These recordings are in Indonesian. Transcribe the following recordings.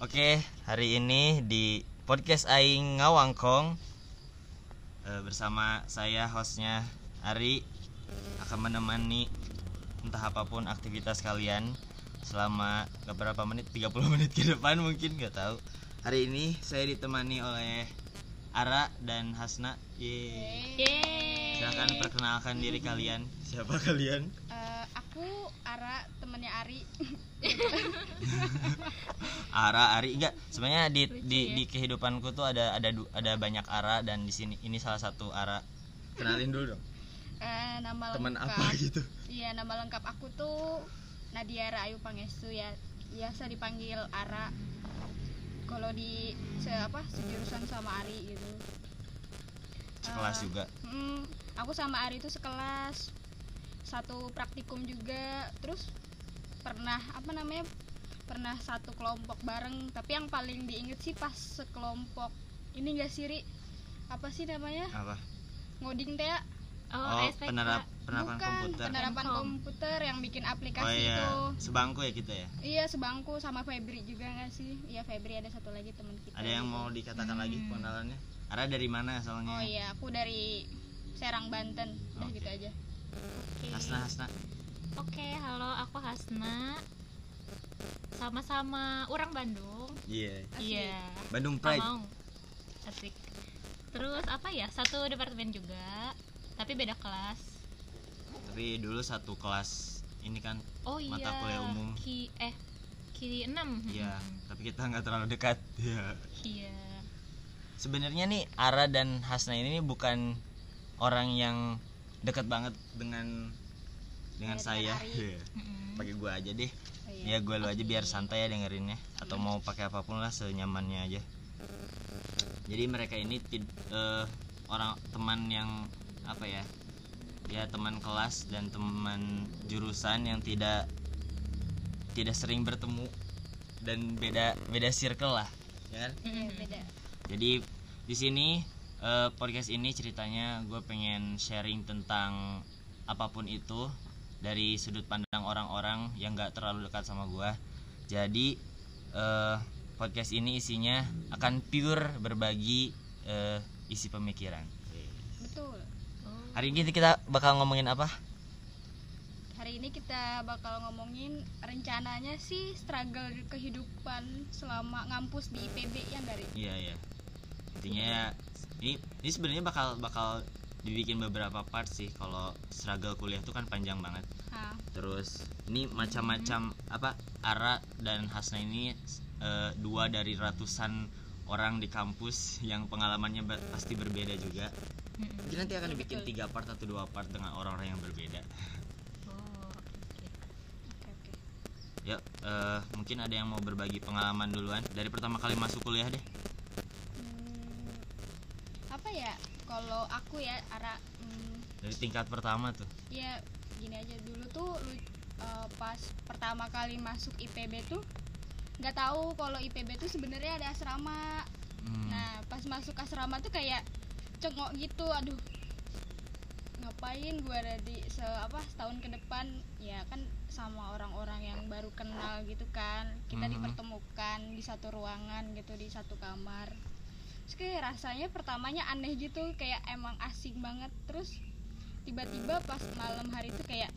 Oke, hari ini di podcast Aing Ngawangkong eh, bersama saya hostnya Ari akan menemani entah apa pun aktivitas kalian selama beberapa menit 30 menit ke depan mungkin nggak tahu. Hari ini saya ditemani oleh Ara dan Hasna. Yeay. Yeay. Silakan perkenalkan diri kalian. Siapa kalian? Eh, aku Ara temannya Ari. Ara, Ari enggak. Sebenarnya di Lucu di, ya. di kehidupanku tuh ada ada ada banyak Ara dan di sini ini salah satu Ara. Kenalin dulu dong. Eh, nama Teman lengkap. apa gitu? Iya, nama lengkap aku tuh Nadia Ayu Pangestu ya. Biasa dipanggil Ara. Kalau di se apa sejurusan sama Ari gitu. Sekelas Eh, juga. mm, aku sama Ari itu sekelas. Satu praktikum juga. Terus pernah apa namanya? Pernah satu kelompok bareng, tapi yang paling diinget sih pas sekelompok ini gak sih Ri? Apa sih namanya? Apa? Ngoding teh ya? Oh, penerap penerapan Bukan, komputer. penerapan Infom. komputer yang bikin aplikasi Oh iya, itu. sebangku ya kita ya. Iya, sebangku sama Febri juga nggak sih? Iya, Febri ada satu lagi teman kita. Ada yang gitu. mau dikatakan lagi Hmm. pengenalannya? Ara dari mana asalnya? Oh iya, aku dari Serang Banten. Udah Oke. gitu aja. Oke. Hasna, Hasna. Oke, halo aku Hasna. Sama-sama orang Bandung. Iya. Asik. Iya. Bandung Pride. Mau. Asik. Terus apa ya? Satu departemen juga, tapi beda kelas. Tapi dulu satu kelas ini kan Oh iya. Mata kuliah umum. Ki eh Ki 6. Iya, tapi kita nggak terlalu dekat. Iya. Iya. Sebenarnya nih Ara dan Hasna ini bukan orang yang dekat banget dengan dengan Dengan saya. Mm-mm. Pakai gua aja deh. Oh, iya. Ya gue lu aja Oke. biar santai ya dengerinnya atau mau pakai apa pun lah senyamannya aja. Jadi mereka ini tid- eh, orang teman yang apa ya? Ya teman kelas dan teman jurusan yang tidak tidak sering bertemu dan beda beda circle lah, ya kan? Mm-mm. beda. Jadi di sini eh, podcast ini ceritanya gue pengen sharing tentang apa pun itu dari sudut pandang orang-orang yang gak terlalu dekat sama gue. Jadi eh, podcast ini isinya akan pure berbagi eh, isi pemikiran. Betul. Oh. Hari ini kita bakal ngomongin apa? Hari ini kita bakal ngomongin rencananya sih struggle kehidupan selama ngampus di IPB ya nggak Ri? Iya ya. Intinya ya, ini ini sebenarnya bakal bakal dibikin beberapa part sih kalau struggle kuliah tuh kan panjang banget. Nah, Terus ini macam-macam apa Ara dan Hasna ini eh, dua dari ratusan orang di kampus yang pengalamannya ba- pasti berbeda juga. Mm-mm. Mungkin nanti akan dibikin Betul. tiga part atau dua part dengan orang-orang yang berbeda. Oh. Yuk, eh, mungkin ada yang mau berbagi pengalaman duluan dari pertama kali masuk kuliah deh. Hmm, apa ya? Kalau aku ya Ara hmm, Dari tingkat pertama tuh. ya gini aja dulu tuh lu eh, pas pertama kali masuk IPB tuh nggak tahu kalau IPB tuh sebenarnya ada asrama Hmm. nah pas masuk asrama tuh kayak cengok gitu aduh ngapain gue ada di se apa setahun ke depan ya kan sama orang-orang yang baru kenal gitu kan kita Mhm. dipertemukan di satu ruangan gitu di satu kamar terus kayak rasanya pertamanya aneh gitu kayak emang asing banget. Terus tiba-tiba pas malam hari itu kayak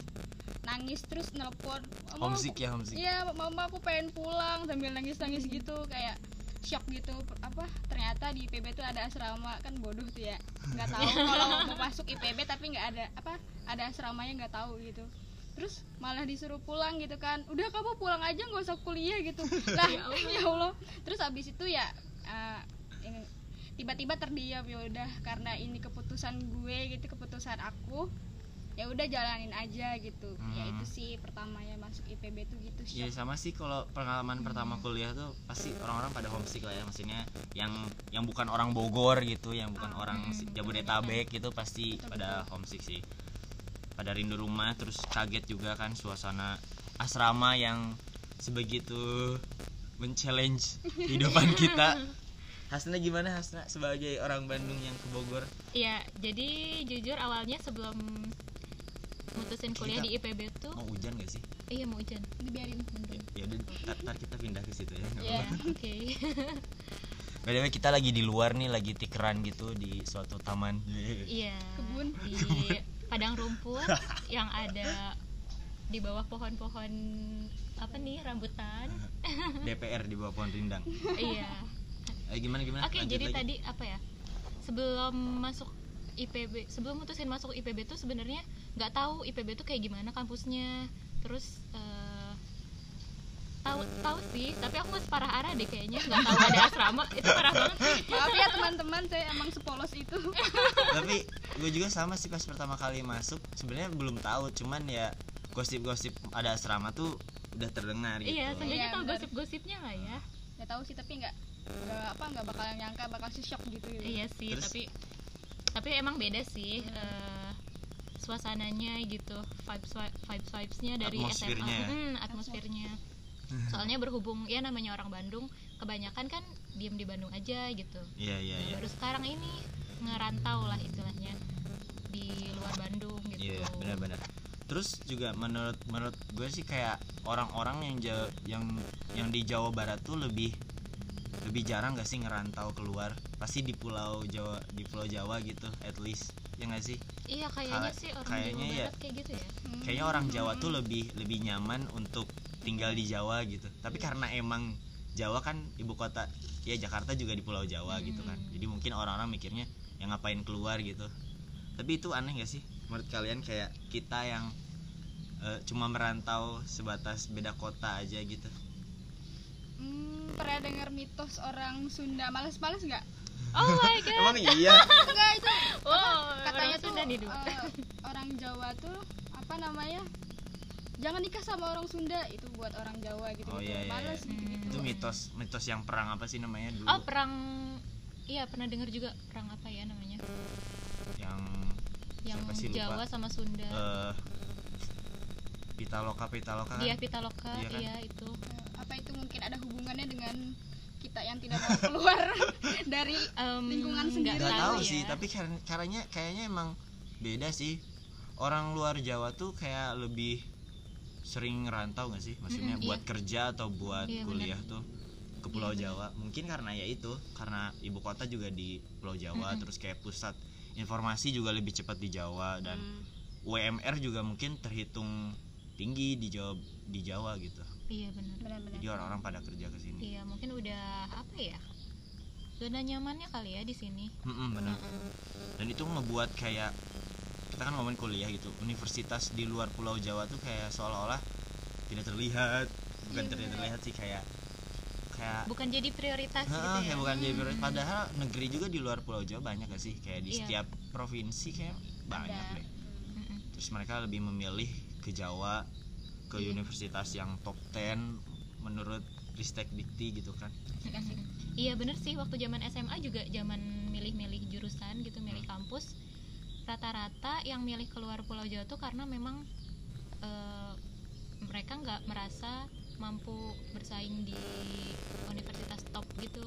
nangis terus nelpon "Mama, homesick ya homesick. Iya, mama aku pengen pulang sambil nangis-nangis gitu kayak shock gitu. Apa ternyata di IPB tuh ada asrama kan bodoh tuh ya. Nggak tahu kalau mau masuk IPB tapi nggak ada apa ada asramanya nggak tahu gitu. Terus malah disuruh pulang gitu kan. Udah kamu pulang aja nggak usah kuliah gitu. Lah Ya Allah. ya terus abis itu ya ini- tiba-tiba terdiam ya udah karena ini keputusan gue gitu keputusan aku ya udah jalanin aja gitu ya Hmm. itu sih pertamanya masuk IPB tuh gitu Ya shock. sama sih kalau pengalaman pertama kuliah tuh pasti orang-orang pada homesick lah ya maksudnya yang yang bukan orang Bogor gitu, yang bukan Ah, orang hmm, Jabodetabek gitu pasti Betul, pada homesick sih. Pada rindu rumah terus kaget juga kan suasana asrama yang sebegitu men-challenge kehidupan kita. Hasna gimana Hasna? Sebagai orang Bandung yang ke Bogor? Iya, jadi jujur awalnya sebelum mutusin kuliah Kita- di IPB tuh mau hujan gak sih? Iya mau hujan. Dibiarin ya, ya udah ntar, ntar kita pindah ke situ ya Iya. oke. By the way kita lagi di luar nih lagi tikeran gitu di suatu taman. Iya Kebun. di padang rumput yang ada di bawah pohon-pohon apa nih rambutan. DPR di bawah pohon rindang. Iya eh, gimana gimana Oke, Lanjut jadi lagi. tadi apa ya? Sebelum masuk IPB, sebelum mutusin masuk IPB tuh sebenarnya nggak tahu IPB tuh kayak gimana kampusnya. Terus eh, tahu tahu sih, tapi aku masih parah arah deh kayaknya nggak tahu ada asrama itu parah banget sih. maaf ya teman-teman saya emang sepolos itu tapi gue juga sama sih pas pertama kali masuk sebenarnya belum tahu cuman ya gosip-gosip ada asrama tuh udah terdengar gitu Iya, seenggaknya Iya, tahu benar. gosip-gosipnya lah ya. nggak tahu sih tapi nggak nggak apa nggak bakal nyangka bakal sih shock gitu gitu. Iya sih, Terus? tapi tapi emang beda sih eh, suasananya gitu, vibes vibes vibesnya dari Atmosfernya SMA, ya? Hmm, atmosfernya. Soalnya berhubung ya namanya orang Bandung, kebanyakan kan diem di Bandung aja gitu. iya iya Nah, iya Baru sekarang ini ngerantau lah istilahnya di luar Bandung gitu. iya benar-benar terus juga menurut menurut gue sih kayak orang-orang yang ja- yang yang di Jawa Barat tuh lebih lebih jarang gak sih ngerantau keluar? Pasti di pulau Jawa di pulau Jawa gitu at least. Ya gak sih? Iya kayaknya Kay- sih orang kayaknya Jawa ya. Kayak gitu ya. Hmm. kayaknya orang Jawa tuh lebih lebih nyaman untuk tinggal di Jawa gitu. Tapi karena emang Jawa kan ibu kota ya Jakarta juga di Pulau Jawa gitu kan. Hmm. jadi mungkin orang-orang mikirnya yang ngapain keluar? gitu. Tapi itu aneh gak sih? Menurut kalian kayak kita yang eh, cuma merantau sebatas beda kota aja gitu Hmm, pernah dengar mitos orang Sunda males-males nggak? Oh my god. emang iya? Enggak itu Wow, katanya orang tuh Sunda nih dulu. eh, orang Jawa tuh apa namanya jangan nikah sama orang Sunda itu buat orang Jawa gitu Oh, iya, iya, males iya. gitu. Itu mitos mitos yang perang apa sih namanya dulu? Oh perang Iya pernah dengar juga perang apa ya namanya? Yang yang Jawa sama Sunda. Eh, Pitaloka Pitaloka kan Dia Pitaloka Iya kan? iya itu apa itu mungkin ada hubungannya dengan kita yang tidak mau keluar dari Em, Lingkungan sendiri. nggak tahu ya. sih tapi caranya kayaknya emang beda sih orang luar Jawa tuh kayak lebih sering ngerantau nggak sih maksudnya Mm-mm, buat iya. kerja atau buat Iya, kuliah tuh ke Pulau Iya, Jawa mungkin karena ya itu karena ibu kota juga di Pulau Jawa Mm-mm. terus kayak pusat informasi juga lebih cepat di Jawa dan Hmm, UMR juga mungkin terhitung tinggi di Jawa di Jawa gitu. Iya benar. Jadi orang-orang pada kerja ke sini. Iya mungkin udah apa ya? Zona nyamannya kali ya di sini. Mm-mm, benar. Dan itu ngebuat kayak kita kan ngomongin kuliah gitu universitas di luar pulau Jawa tuh kayak seolah-olah tidak terlihat. Bukan Iya, tidak terlihat sih kayak kayak bukan jadi prioritas gitu Heeh, ya? kayak bukan jadi prioritas. Hmm. padahal negeri juga di luar pulau Jawa banyak gak sih? Kayak di Iya. setiap provinsi kayak banyak Ada. deh. Terus mereka lebih memilih ke Jawa ke Iya. universitas yang top 10 menurut Ristek Dikti gitu kan. Iya bener sih waktu zaman SMA juga zaman milih-milih jurusan gitu milih kampus rata-rata yang milih keluar Pulau Jawa tuh karena memang eh, mereka nggak merasa mampu bersaing di universitas top gitu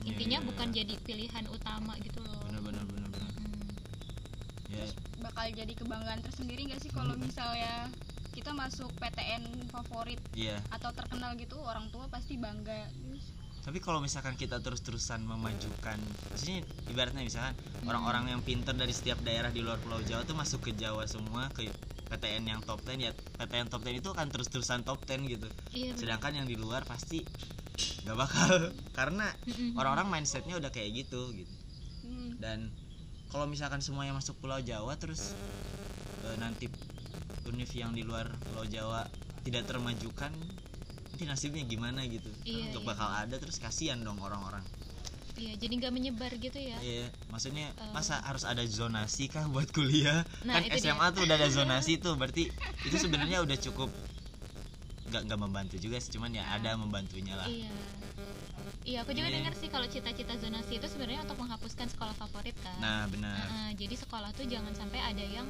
Iya, intinya iya, bukan iya. jadi pilihan utama gitu loh bener-bener bener-bener Hmm. ya bakal jadi kebanggaan tersendiri nggak sih kalau misalnya kita masuk PTN favorit iya. atau terkenal gitu orang tua pasti bangga. Tapi kalau misalkan kita terus-terusan memajukan maksudnya ibaratnya misalkan orang-orang yang pinter dari setiap daerah di luar pulau Jawa tuh masuk ke Jawa semua ke PTN yang top 10 ya PTN top 10 itu akan terus-terusan top 10 gitu. Iya bener. sedangkan yang di luar pasti nggak bakal. Karena orang-orang mindsetnya udah kayak gitu gitu. Hmm, dan kalau misalkan semuanya masuk pulau Jawa terus eh, nanti univ yang di luar pulau Jawa tidak termajukan nanti nasibnya gimana gitu Iya, Nggak iya. bakal ada terus kasihan dong orang-orang iya jadi nggak menyebar gitu ya Iya, maksudnya Eh. masa harus ada zonasi kah buat kuliah? Nah, kan SMA tuh udah ada zonasi tuh, berarti itu sebenarnya udah cukup nggak nggak membantu juga sih, cuman ya ada membantunya lah. Iya. Iya, aku juga Iya. dengar sih kalau cita-cita zonasi itu sebenarnya untuk menghapuskan sekolah favorit kan. Nah benar, Nah, jadi sekolah tuh jangan sampai ada yang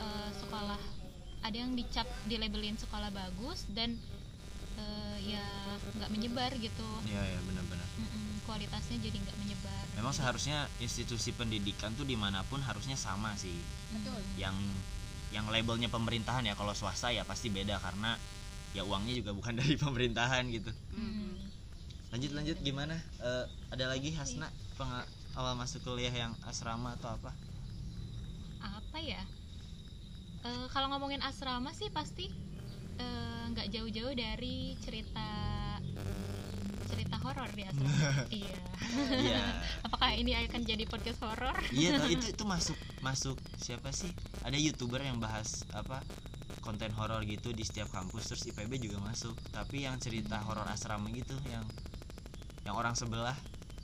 eh, sekolah ada yang dicap dilabelin sekolah bagus dan eh, ya nggak menyebar gitu. iya ya benar-benar. Mm-mm, kualitasnya jadi nggak menyebar. Memang seharusnya institusi pendidikan tuh di mana pun harusnya sama sih, betul yang yang labelnya pemerintahan ya kalau swasta ya pasti beda karena ya uangnya juga bukan dari pemerintahan gitu Hmm. Lanjut lanjut gimana? Eh, ada lagi Hasna penga- awal masuk kuliah yang asrama atau apa? Apa ya? Eh, kalau ngomongin asrama sih pasti eh, nggak jauh-jauh dari cerita cerita horor di asrama. Iya. Iya. Apakah ini akan jadi podcast horor? Iya itu itu masuk masuk siapa sih? Ada youtuber yang bahas apa konten horor gitu di setiap kampus terus IPB juga masuk. Tapi yang cerita horor asrama gitu yang yang orang sebelah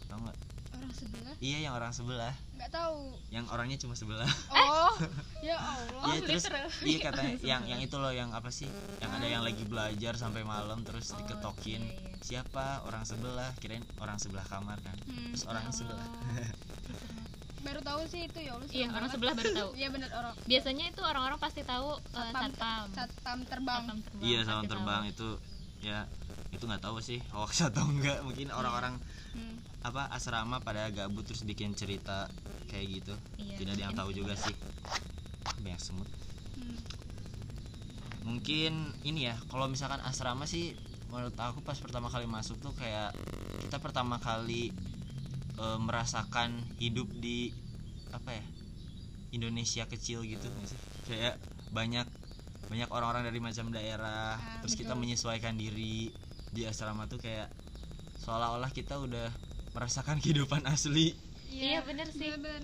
tau nggak? Orang sebelah? Iya yang orang sebelah. Nggak tahu. Yang orangnya cuma sebelah. Oh ya allah iya terus iya katanya yang yang itu loh yang apa sih? Yang ada yang lagi belajar sampai malam terus Oh, diketokin. iya, iya. siapa? Orang sebelah kirain orang sebelah kamar kan. Hmm, terus orangnya sebelah. Baru tahu sih itu ya allah iya orang banget. sebelah baru tahu. Iya bener orang. Biasanya itu orang-orang pasti tahu eh, satpam satpam. satpam terbang. Satpam terbang iya salam tahu. terbang itu ya itu nggak tahu sih hoax atau enggak. Mungkin orang-orang Hmm. apa asrama pada gabut terus bikin cerita kayak gitu. Iya, tidak ada yang tahu juga sih. Banyak semut. Hmm. mungkin ini ya kalau misalkan asrama sih menurut aku pas pertama kali masuk tuh kayak kita pertama kali e, merasakan hidup di apa ya Indonesia kecil gitu sih? Kayak banyak banyak orang-orang dari macam daerah Ah, terus kita betul. menyesuaikan diri di asrama tuh kayak seolah-olah kita udah merasakan kehidupan asli iya bener sih bener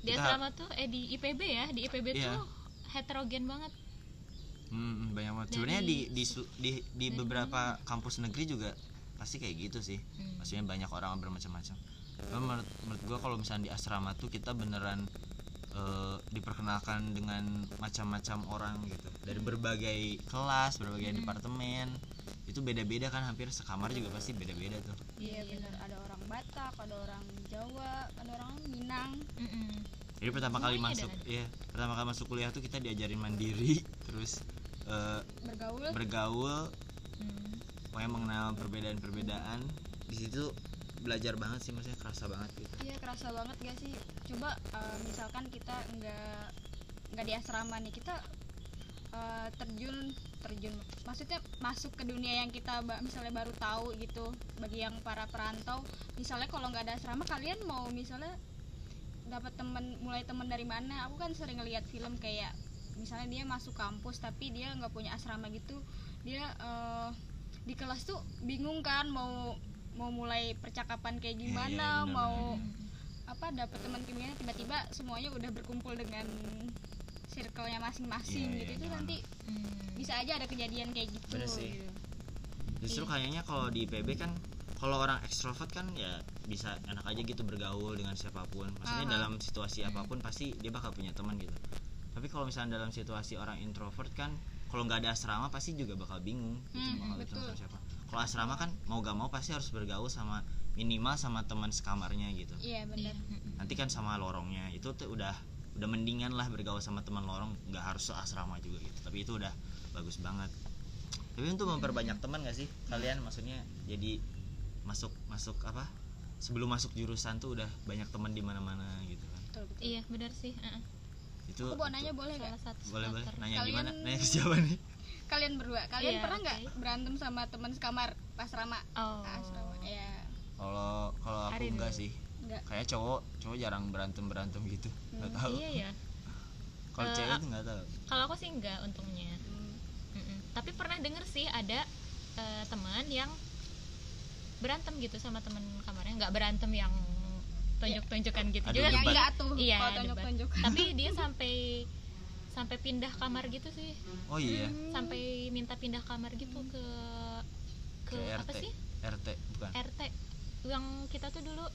di Kita- asrama tuh eh di IPB ya di IPB Iya. tuh heterogen banget Hmm, banyak banget. Dari- Sebenarnya di di di, di dari beberapa kampus negeri juga pasti kayak gitu sih. Hmm. Maksudnya banyak orang bermacam-macam. Menurut, menurut gua kalau misalnya di asrama tuh kita beneran eh, diperkenalkan dengan macam-macam orang gitu. Dari berbagai kelas, berbagai Hmm. departemen. Itu beda-beda kan hampir sekamar juga pasti beda-beda tuh. iya bener ada orang Batak ada orang Jawa ada orang Minang Mm-mm. Jadi pertama kali Semuanya masuk ada. ya, pertama kali masuk kuliah tuh kita diajarin mandiri, terus eh, bergaul bergaul Hmm. pokoknya mengenal perbedaan-perbedaan di situ belajar banget sih maksudnya kerasa banget gitu Iya kerasa banget gak sih? Coba eh, misalkan kita nggak nggak di asrama nih kita eh, terjun terjun. Maksudnya masuk ke dunia yang kita misalnya baru tahu gitu bagi yang para perantau. Misalnya kalau nggak ada asrama kalian mau misalnya dapat temen mulai temen dari mana? Aku kan sering ngeliat film kayak misalnya dia masuk kampus tapi dia nggak punya asrama gitu. Dia eh, di kelas tuh bingung kan mau mau mulai percakapan kayak Iya, gimana iya, benar, mau apa dapat teman gimana tiba-tiba semuanya udah berkumpul dengan circle-nya masing-masing Iya, gitu iya, itu benar. nanti Hmm. bisa aja ada kejadian kayak gitu Bener sih. gitu. justru Iya. kayaknya kalau di IPB kan kalau orang ekstrovert kan ya bisa enak aja gitu bergaul dengan siapa pun maksudnya Aha. dalam situasi Hmm. apa pun pasti dia bakal punya teman gitu tapi kalau misalnya dalam situasi orang introvert kan kalau nggak ada asrama pasti juga bakal bingung gitu Hmm, bakal betul. sama siapa kalau asrama kan mau gak mau pasti harus bergaul sama minimal sama teman sekamarnya gitu iya benar Mm-mm. nanti kan sama lorongnya itu tuh udah udah mendingan lah bergaul sama teman lorong nggak harus seasrama juga gitu. Tapi itu udah bagus banget. Tapi untuk memperbanyak teman gak sih kalian? Maksudnya jadi masuk masuk apa? Sebelum masuk jurusan tuh udah banyak teman di mana-mana gitu kan? Betul betul. Iya benar sih itu aku mau itu- nanya boleh salah gak satu boleh boleh. nanya Kalian- gimana nanya ke siapa nih? Kalian berdua. Kalian Iya, pernah nggak berantem sama teman sekamar pas asrama? Oh. Asrama ya kalau kalau aku Arin enggak sih enggak kayak cowok cowok jarang berantem berantem gitu. Nggak Hmm, tahu. iya ya. Kalau Eh, cewek nggak tahu. kalau aku sih enggak untungnya. Hmm, tapi pernah denger sih ada eh, teman yang berantem gitu sama teman kamarnya. Nggak berantem yang tonjok-tonjokan gitu Adu juga ya debat. enggak tuh. Iya, tonjok-tonjok tapi dia sampai sampai pindah kamar gitu sih. Oh iya. Hmm. sampai minta pindah kamar gitu ke ke Ke apa RT. sih? RT bukan? RT yang kita tuh dulu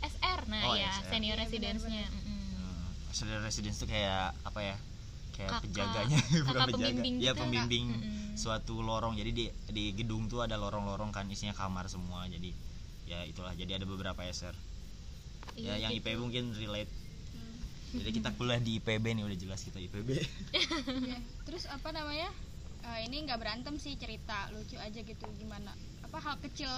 SR nah Oh, ya SR. senior Iya, residence-nya. Hmm, Saudara residence tuh kayak apa ya? Kayak Kakak. penjaganya, bukan Kakak penjaga. pembimbing Iya, gitu. pembimbing Mm-mm. suatu lorong. Jadi di di gedung tuh ada lorong-lorong kan isinya kamar semua. Jadi ya itulah. Jadi ada beberapa SR. Ya Iya, yang gitu. IPB mungkin relate. Hmm. Jadi kita kuliah di IPB nih udah jelas kita IPB. Iya. terus apa namanya Eh, ini nggak berantem sih cerita lucu aja gitu gimana apa hal kecil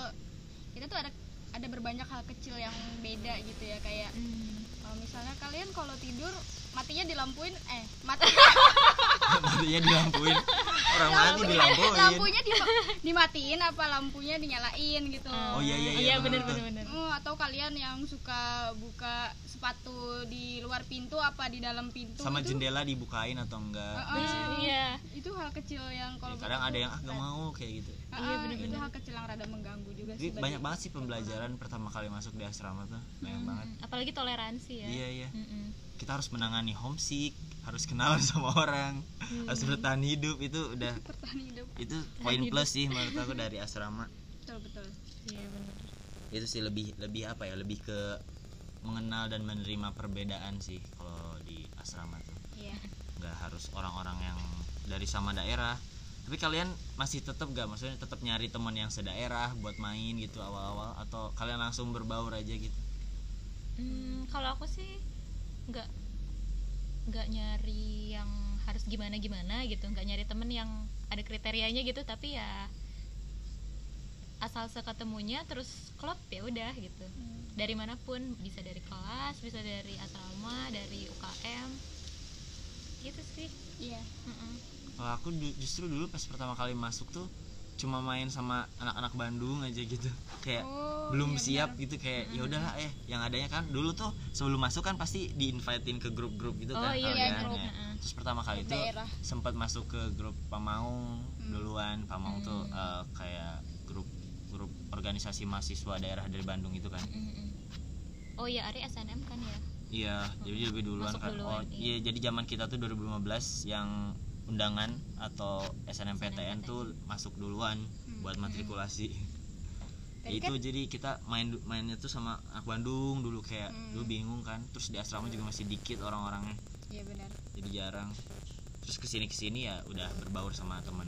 kita tuh ada ada berbanyak hal kecil yang beda gitu ya kayak Hmm. eh, misalnya kalian kalau tidur matinya dilampuin eh mati Matinya dilampuin. Orang mati dilampuin. lampunya di- dimatiin apa lampunya dinyalain gitu Oh, iya, iya, iya bener benar tuh. benar benar Oh, atau kalian yang suka buka sepatu di luar pintu apa di dalam pintu Sama itu, jendela dibukain atau enggak. Heeh. gitu sih. iya itu hal kecil yang kalau Ya, kadang ada yang ah gak mau kayak gitu. Iya, bener-bener. itu hal kecil yang rada mengganggu juga Jadi sih banyak banget sih pembelajaran pertama kali masuk di asrama tuh. Banyak Mm, banget. apalagi toleransi ya Iya, iya. Mm-mm. Kita harus menangani homesick, harus kenalan sama orang, harus bertahan hidup itu udah bertahan hidup itu poin plus sih menurut aku dari asrama. betul betul iya benar Itu sih lebih lebih apa ya? Lebih ke mengenal dan menerima perbedaan sih kalau di asrama tuh. iya nggak harus orang-orang yang dari sama daerah tapi kalian masih tetap gak maksudnya tetap nyari teman yang sedaerah buat main gitu awal-awal? Atau kalian langsung berbaur aja gitu? Hmm, kalau aku sih nggak nggak nyari yang harus gimana gimana gitu. Nggak nyari temen yang ada kriterianya gitu. Tapi ya asal seketemunya terus klop ya udah gitu. Dari mana pun bisa dari kelas bisa dari asrama dari UKM gitu sih. Iya. Mm-mm. Kalau aku justru dulu pas pertama kali masuk tuh cuma main sama anak-anak Bandung aja gitu kayak Oh, belum iya siap benar. gitu kayak ya udahlah eh yang adanya kan dulu tuh sebelum masuk kan pasti di invitein ke grup-grup gitu Oh, kan iya, kalian, grup. ya. Terus pertama kali itu sempat masuk ke grup Pamaung Hmm. duluan Pamaung tuh eh, kayak grup grup organisasi mahasiswa daerah dari Bandung itu kan oh ya Ari SNM kan ya iya jadi lebih duluan Masuk kan duluan, oh iya. iya jadi zaman kita tuh 2015 yang undangan atau SNMPTN tuh masuk duluan buat matrikulasi. Tadi itu kan- jadi kita main mainnya tuh sama anak Bandung dulu kayak Hmm. dulu bingung kan terus di asrama juga masih dikit orang-orangnya. Iya benar. Jadi jarang. Terus ke sini ke sini ya udah berbaur sama temen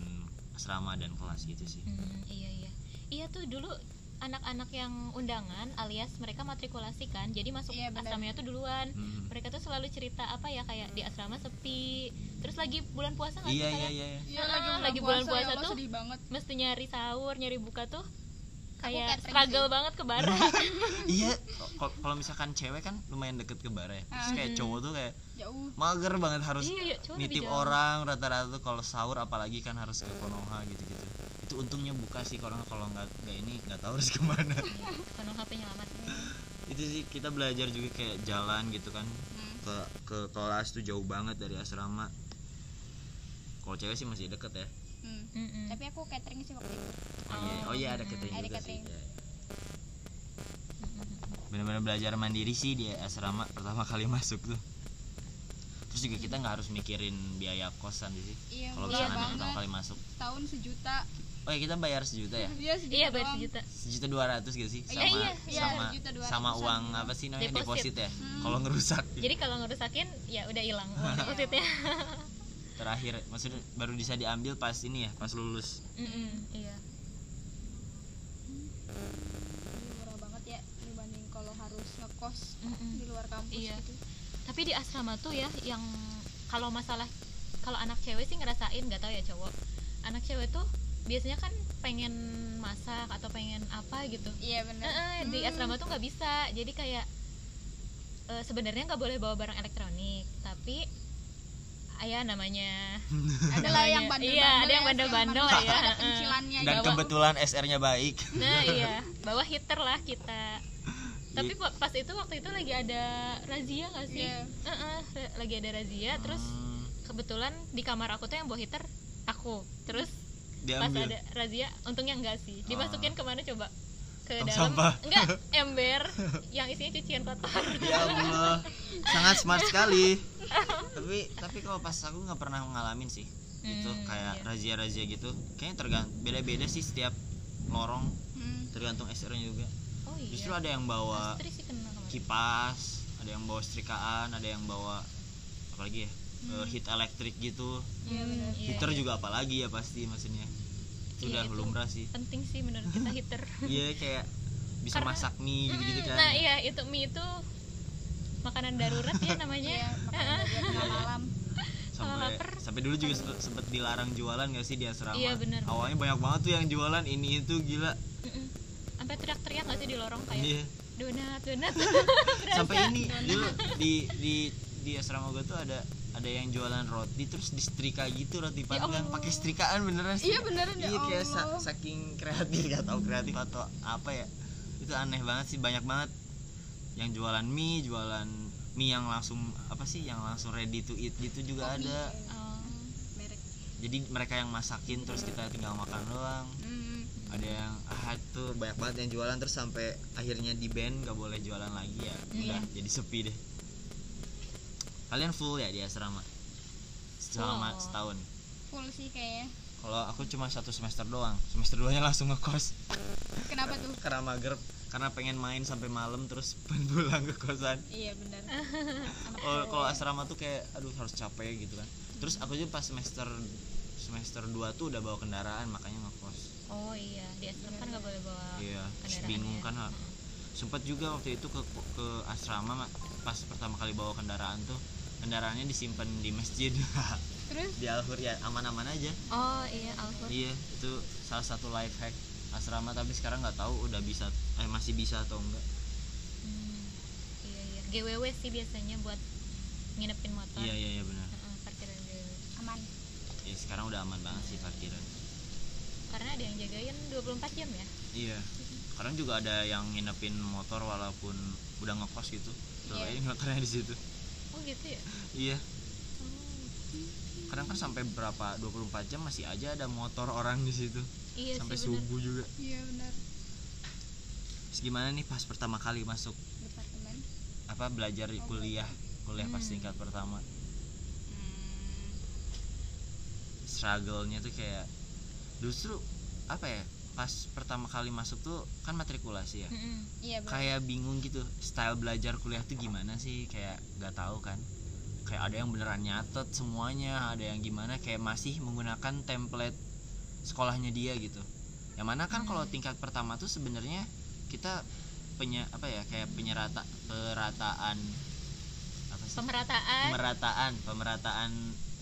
asrama dan kelas gitu sih. Hmm, iya iya. Iya tuh dulu anak-anak yang undangan alias mereka matrikulasi kan jadi masuk Iya, asramanya tuh duluan. Hmm. mereka tuh selalu cerita apa ya kayak di asrama sepi. Terus lagi bulan puasa nggak sih iya iya iya iya. Iya, Ah, lagi bulan ya puasa Allah, tuh. sedih banget. mesti nyari sahur nyari buka tuh kayak struggle sih. banget ke bara. Iya. Kok- kalau misalkan cewek kan lumayan deket ke bara ya. Terus kayak cowok tuh kayak jauh. mager banget harus Iya, iya, nitip orang rata-rata tuh kalau sahur apalagi kan harus ke Konoha gitu-gitu itu untungnya buka sih kalau kalau nggak nggak ini nggak tahu harus ke mana. Penuh HP nyelamat itu sih kita belajar juga kayak jalan gitu kan. Hmm. ke ke kelas tuh jauh banget dari asrama. Kalau cewek sih masih deket ya. Hmm. Tapi aku catering sih waktu itu. Oh iya oh iya ada catering Ada juga catering. sih Iya, iya. benar-benar belajar mandiri sih di asrama pertama kali masuk tuh. Terus juga kita nggak harus mikirin biaya kosan sih. Iya kalau murah misalkan pertama kali masuk. Tahun sejuta oh ya kita bayar sejuta ya? Iya sejuta iya bayar sejuta. Sejuta dua ratus gitu sih? Iya, sama iya, iya, sama dua sama uang apa sih namanya Deposit. deposit ya? Hmm. kalau ngerusak. Jadi kalau ngerusakin ya udah hilang depositnya. Terakhir maksudnya baru bisa diambil pas ini ya pas lulus. Mm-mm, iya. Jadi murah banget ya dibanding kalau harus ngekos Mm-mm. di luar kampus Iya. gitu. Tapi di asrama tuh ya yang kalau masalah kalau anak cewek sih ngerasain nggak tahu ya cowok. Anak cewek tuh biasanya kan pengen masak atau pengen apa gitu. Iya benar di asrama tuh nggak bisa. Jadi kayak eh, sebenarnya nggak boleh bawa barang elektronik tapi ayah namanya ada lah yang bandel iya ada yang bandel-bandel ya. ada eh. pencilannya dan gitu. kebetulan SR-nya baik. Nah iya. Bawa heater lah kita. Tapi pa- pas itu waktu itu lagi ada razia nggak sih? Iya. Eh, eh, ra- lagi ada razia terus Hmm, kebetulan di kamar aku tuh yang bawa heater aku. Terus pas diambil ada razia untungnya enggak sih. Dimasukin ke mana coba? Ke Tong dalam? sampah. enggak ember yang isinya cucian kotor. Ya Allah. Sangat smart sekali. Tapi tapi kalau pas aku nggak pernah ngalamin sih. Itu Hmm, kayak iya. razia-razia gitu. Kayaknya tergant beda-beda sih setiap lorong. Hmm. tergantung SR-nya juga. Oh iya. Justru ada yang bawa kipas ada yang bawa setrikaan ada yang bawa apalagi ya eh, heat elektrik gitu. Iya, benar. Hmm, iya, heater iya. juga apalagi ya pasti maksudnya. Itu Iya, udah itu lumrah sih. penting sih menurut kita heater. Iya kayak bisa Karena- masak mie gitu-gitu kan. nah iya itu mie itu makanan darurat ya namanya. Iya makanya dia tengah malam. Sampai sampai dulu juga sempet, dilarang jualan gak sih di asrama? Iya, benar, awalnya banyak banget tuh yang jualan ini itu gila. Sampai teriak-teriak nggak sih di lorong kayak iya. Donat donat. Sampai ini dulu di di di asrama gue tuh ada ada yang jualan roti terus disetrika gitu roti panggang. Pakai setrikaan beneran sih. Iya, beneran, ya iya kayak sa- saking kreatif gak tau kreatif atau apa ya. Itu aneh banget sih banyak banget. Yang jualan mie jualan mie yang langsung apa sih yang langsung ready to eat gitu juga ada. Oh, merek. Jadi mereka yang masakin terus kita tinggal makan doang. Hmm, ada yang ah tuh banyak banget yang jualan terus sampai akhirnya di band nggak boleh jualan lagi ya. Udah Iya. jadi sepi deh kalian full ya di asrama? Selama Full. setahun? Full sih kayaknya. Kalau aku cuma satu semester doang. Semester 2 nya langsung ngekos. Kenapa tuh? Karena mager. Karena pengen main sampai malam terus pulang ke kosan. Iya benar. Kalau kalau asrama tuh kayak aduh harus capek gitu kan. Terus aku juga pas semester semester 2 tuh udah bawa kendaraan makanya ngekos. Oh iya. Di asrama kan nggak boleh bawa Iya, terus bingung ya. kan. Sempat juga waktu itu ke ke asrama Ma. pas pertama kali bawa kendaraan tuh kendaraannya disimpan di masjid terus di Alhur ya aman-aman aja. oh iya Alfur Iya, itu salah satu life hack asrama tapi sekarang nggak tahu udah bisa eh masih bisa atau enggak. Hmm, iya iya GWW sih biasanya buat nginepin motor Iya iya iya benar. Heeh, parkiran GWW aman Ya sekarang udah aman banget sih parkiran. karena ada yang jagain 24 jam ya Iya. Sekarang juga ada yang nginepin motor walaupun udah ngekos gitu. Iya. ini motornya di situ. Oh gitu ya Iya. oh. Kadang kan sampai berapa 24 jam masih aja ada motor orang di situ. iya sampai sih bener subuh juga. iya benar Terus gimana nih pas pertama kali masuk departemen apa belajar di kuliah kuliah pas Hmm. tingkat pertama Hmm, struggle-nya tuh kayak justru apa ya pas pertama kali masuk tuh kan matrikulasi ya? Mm-mm. iya benar kayak bingung gitu style belajar kuliah tuh gimana sih? Kayak nggak tahu kan. Kayak ada yang beneran nyatet semuanya ada yang gimana kayak masih menggunakan template sekolahnya dia gitu. Yang mana kan Hmm. kalau tingkat pertama tuh sebenarnya kita punya apa ya kayak penyerata perataan apa sih? Pemerataan. Pemerataan pemerataan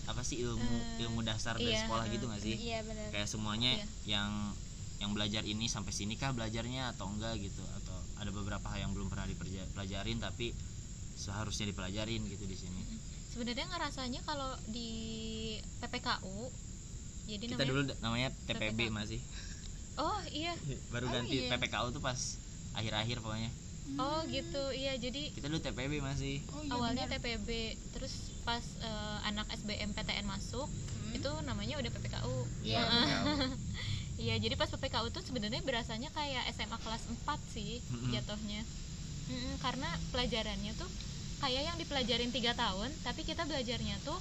apa sih ilmu Eh, ilmu dasar dari iya, sekolah eh, gitu nggak sih? Iya benar kayak semuanya Iya. yang yang belajar ini sampai sini kah belajarnya atau enggak gitu atau ada beberapa hal yang belum pernah dipelajarin tapi seharusnya dipelajarin gitu di sini sebenarnya ngerasanya kalau di PPKU jadi kita namanya dulu namanya TPB PPK. masih oh iya baru Oh, ganti iya. PPKU tuh pas akhir-akhir pokoknya oh gitu iya jadi kita dulu TPB masih oh, iya awalnya benar. TPB terus pas eh, anak SBMPTN masuk Hmm. itu namanya udah PPKU Iya, Iya. Iya, jadi pas PPKU tuh sebenarnya berasanya kayak SMA kelas 4 sih Mm-mm. jatuhnya. Mm-mm, karena pelajarannya tuh kayak yang dipelajarin tiga tahun, tapi kita belajarnya tuh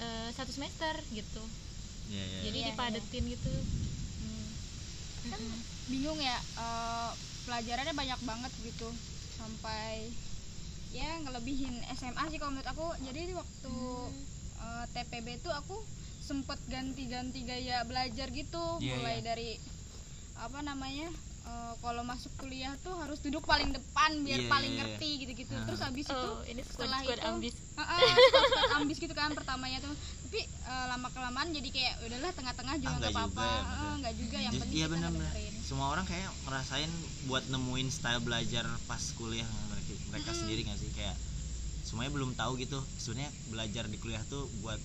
eh, satu semester gitu. Iya, iya. Jadi Iya, dipadetin gitu. Hmm. kan bingung ya eh, pelajarannya banyak banget gitu sampai ya ngelebihin SMA sih kalau menurut aku jadi waktu Hmm. eh, TPB tuh aku sempet ganti-ganti gaya belajar gitu Iya, mulai iya. dari apa namanya eh, kalau masuk kuliah tuh harus duduk paling depan biar Iya, paling iya, iya. ngerti gitu-gitu Aha. terus habis itu Oh, ini squad setelah squad itu- ambis. Heeh, squad-squad ambis gitu kan pertamanya tuh tapi lama kelamaan jadi kayak udahlah tengah-tengah juga Ah, nggak nggak apa-apa juga ya, Heeh, bener. nggak juga yang Jadi- penting iya benar ngedengerin. semua orang kayak ngerasain buat nemuin style belajar pas kuliah mereka, mereka Mm-mm. sendiri nggak sih kayak semuanya belum tahu gitu sebenarnya belajar di kuliah tuh buat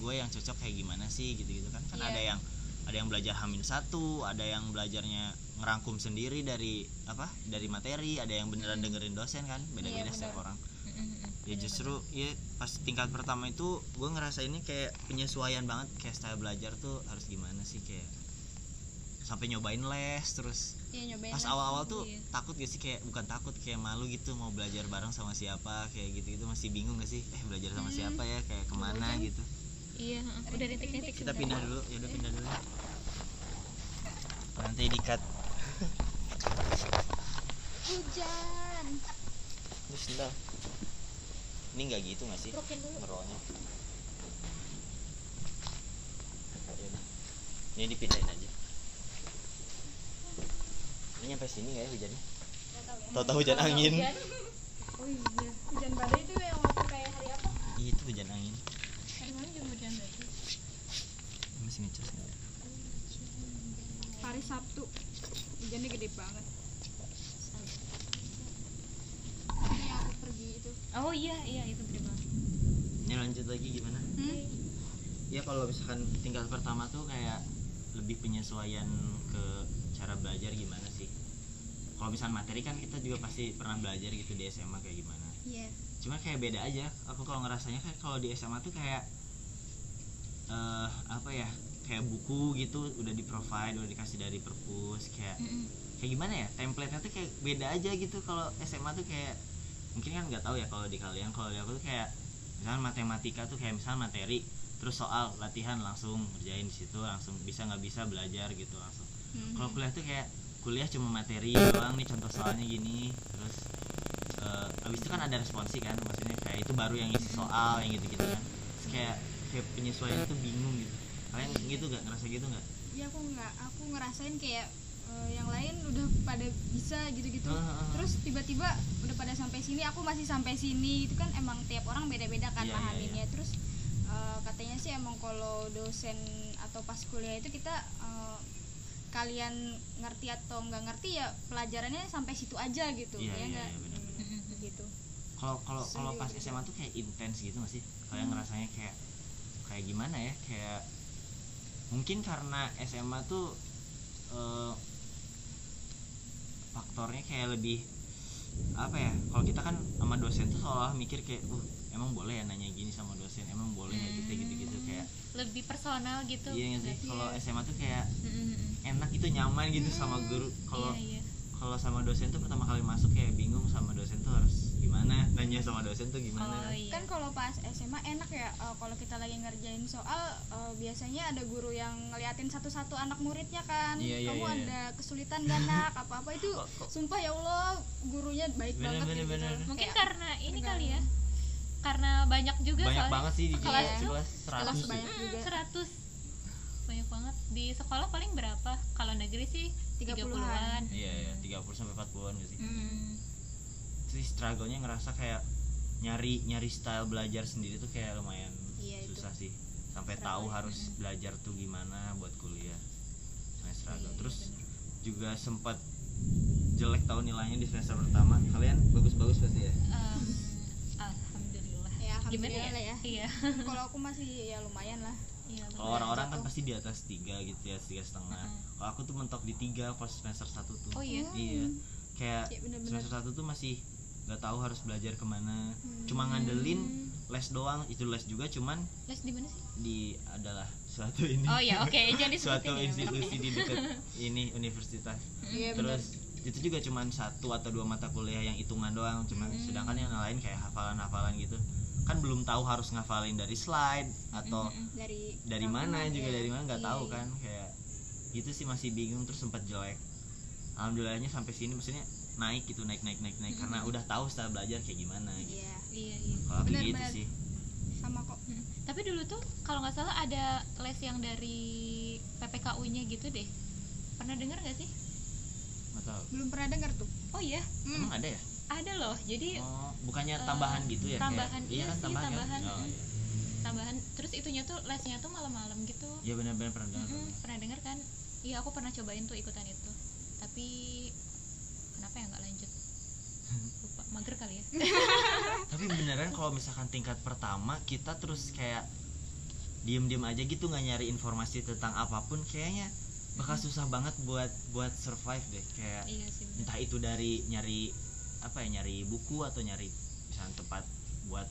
gue yang cocok kayak gimana sih gitu gitu kan kan Iya. ada yang ada yang belajar hamil satu ada yang belajarnya ngerangkum sendiri dari apa dari materi ada yang beneran dengerin dosen kan beda-beda Iya, setiap orang Mm-mm. ya justru ya pas tingkat pertama itu gue ngerasainnya kayak penyesuaian banget kayak style belajar tuh harus gimana sih kayak sampai nyobain les terus Iya, nyobain pas awal-awal tuh Iya. takut gak sih kayak bukan takut kayak malu gitu mau belajar bareng sama siapa kayak gitu gitu masih bingung gak sih eh belajar sama Hmm. siapa ya kayak ke mana gitu Iya, udah rintik-rintik. kita pindah dulu. Ya udah pindah dulu. Nanti dikat hujan. Terus sendal ini nggak gitu nggak sih? Ngerolnya ini dipindahin aja. Ini nyampe sini nggak ya hujannya? Tahu-tahu hujan angin. oh iya hujan badai itu yang waktu kayak hari apa? Iya, itu hujan angin Hari mana juga hujan berarti. Nggak ya? hari Sabtu. Hujannya gede banget. Ini aku pergi itu. Oh iya iya itu gede banget. Ini lanjut lagi gimana? Hmm? ya kalau misalkan tingkat pertama tuh kayak lebih penyesuaian ke cara belajar gimana sih? Kalau misalnya materi kan kita juga pasti pernah belajar gitu di SMA kayak gimana. Iya. Cuma kayak beda aja. Aku kalau ngerasanya kayak kalau di SMA tuh kayak eh apa ya kayak buku gitu udah di provide udah dikasih dari perpus kayak Mm-mm. kayak gimana ya template-nya tuh kayak beda aja gitu kalau SMA tuh kayak mungkin kan nggak tahu ya kalau di kalian kalau di aku tuh kayak misalnya matematika tuh kayak misalnya materi terus soal latihan langsung ngerjain di situ langsung bisa nggak bisa belajar gitu langsung Hmm. kalau kuliah tuh kayak kuliah cuma materi doang nih contoh soalnya gini terus eh, abis itu kan ada responsi kan maksudnya kayak itu baru yang isi soal yang gitu gitu kan Terus kayak kayak penyesuaian tuh bingung kalian gitu gak ngerasa gitu nggak? Ya aku nggak. Aku ngerasain kayak eh, yang lain udah pada bisa gitu-gitu. Ah, ah, ah. terus tiba-tiba udah pada sampai sini aku masih sampai sini. Itu kan emang tiap orang beda-beda kan Iya, iya, pahaminnya terus eh, katanya sih emang kalau dosen atau pas kuliah itu kita eh, kalian ngerti atau nggak ngerti ya pelajarannya sampai situ aja gitu. Iya, ya iya, nggak? iya. Hmm, gitu. Kalau kalau kalau pas setuju. SMA tuh kayak intens gitu nggak sih? Kalian ngerasanya kayak kayak gimana ya? Kayak mungkin karena SMA tuh eh, faktornya kayak lebih apa ya kalau kita kan sama dosen tuh seolah mikir kayak uh emang boleh ya nanya gini sama dosen emang boleh ya gitu gitu gitu kayak lebih personal gitu iya nggak sih? kalau SMA tuh kayak Mm-mm. enak gitu nyaman gitu sama guru. Kalau iya iya. kalau sama dosen tuh pertama kali masuk kayak bingung sama dosen tuh harus gimana? Nanya sama dosen tuh gimana? Oh iya. Kan kalau pas SMA enak ya eh, kalau kita lagi ngerjain soal eh, biasanya ada guru yang ngeliatin satu-satu anak muridnya kan. Iya, iya, kamu iya, ada kesulitan gak nak? Apa-apa. Itu Kok- kok- sumpah ya Allah gurunya baik Bener, banget bener, gitu. bener. mungkin Kayak karena ini tergantung. kali ya karena banyak juga banyak soalnya. banget sih di kelas kelas tuh kelas kelas 100 sih. banyak juga. 100 banyak banget. Di sekolah paling berapa? Kalau negeri sih 30-an. 30-an iya iya. 30 sampai 40-an gitu sih. Hmm. Sih struggle-nya ngerasa kayak nyari nyari style belajar sendiri tuh kayak lumayan Iya, itu. susah sih. Sampai Struggle, tahu ya. harus belajar tuh gimana buat kuliah. Lumayan struggle Iya, iya, terus bener. juga sempat jelek tahun nilainya di semester pertama. Kalian bagus-bagus pasti ya? Em, alhamdulillah. Ya gimana ya, ya. Iya. Kalau aku masih ya lumayan lah. Iya kalau orang-orang kan pasti di atas tiga gitu ya tiga setengah. Mm-mm. kalau aku tuh mentok di tiga pas semester satu tuh. Oh iya? Iya. Kayak Iya, bener-bener. semester satu tuh masih nggak tahu harus belajar ke mana Hmm. cuma ngandelin les doang itu les juga cuman les di mana sih di adalah suatu ini oh ya oke jadi suatu institusi di dekat ini universitas iya benar terus itu juga cuman satu atau dua mata kuliah yang hitungan doang cuman Hmm. sedangkan yang lain kayak hafalan-hafalan gitu kan belum tahu harus ngafalin dari slide atau Mm-mm. dari dari mana rangkuman, juga ya. dari mana nggak Iya, tahu iya. kan kayak gitu sih masih bingung terus sempat jelek alhamdulillahnya sampai sini maksudnya naik gitu naik naik naik naik. Karena udah tahu setelah belajar kayak gimana gitu. iya iya iya. Kalau aku gitu bener. sih. Sama kok. Mm. tapi dulu tuh kalau nggak salah ada les yang dari PPKU-nya gitu deh. Pernah dengar nggak sih? Nggak tahu. Belum pernah dengar tuh. Oh iya? Hmm. emang ada ya? Ada loh. Jadi oh bukannya eh, tambahan gitu ya kayak- tambahan, iya iya kan sih, tambahan, tambahan. kan? oh, iya. tambahan. Terus itunya tuh lesnya tuh malam-malam gitu. Iya benar-benar pernah dengar. Mm-mm, pernah dengar kan? Iya aku pernah cobain tuh ikutan itu. Tapi ya nggak lanjut. Lupa mager kali ya. Tapi beneran kalau misalkan tingkat pertama kita terus kayak diem-diem aja gitu nggak nyari informasi tentang apa pun kayaknya bakal susah banget buat buat survive deh. Kayak iya sih bener. entah itu dari nyari apa ya nyari buku atau nyari misalnya tempat buat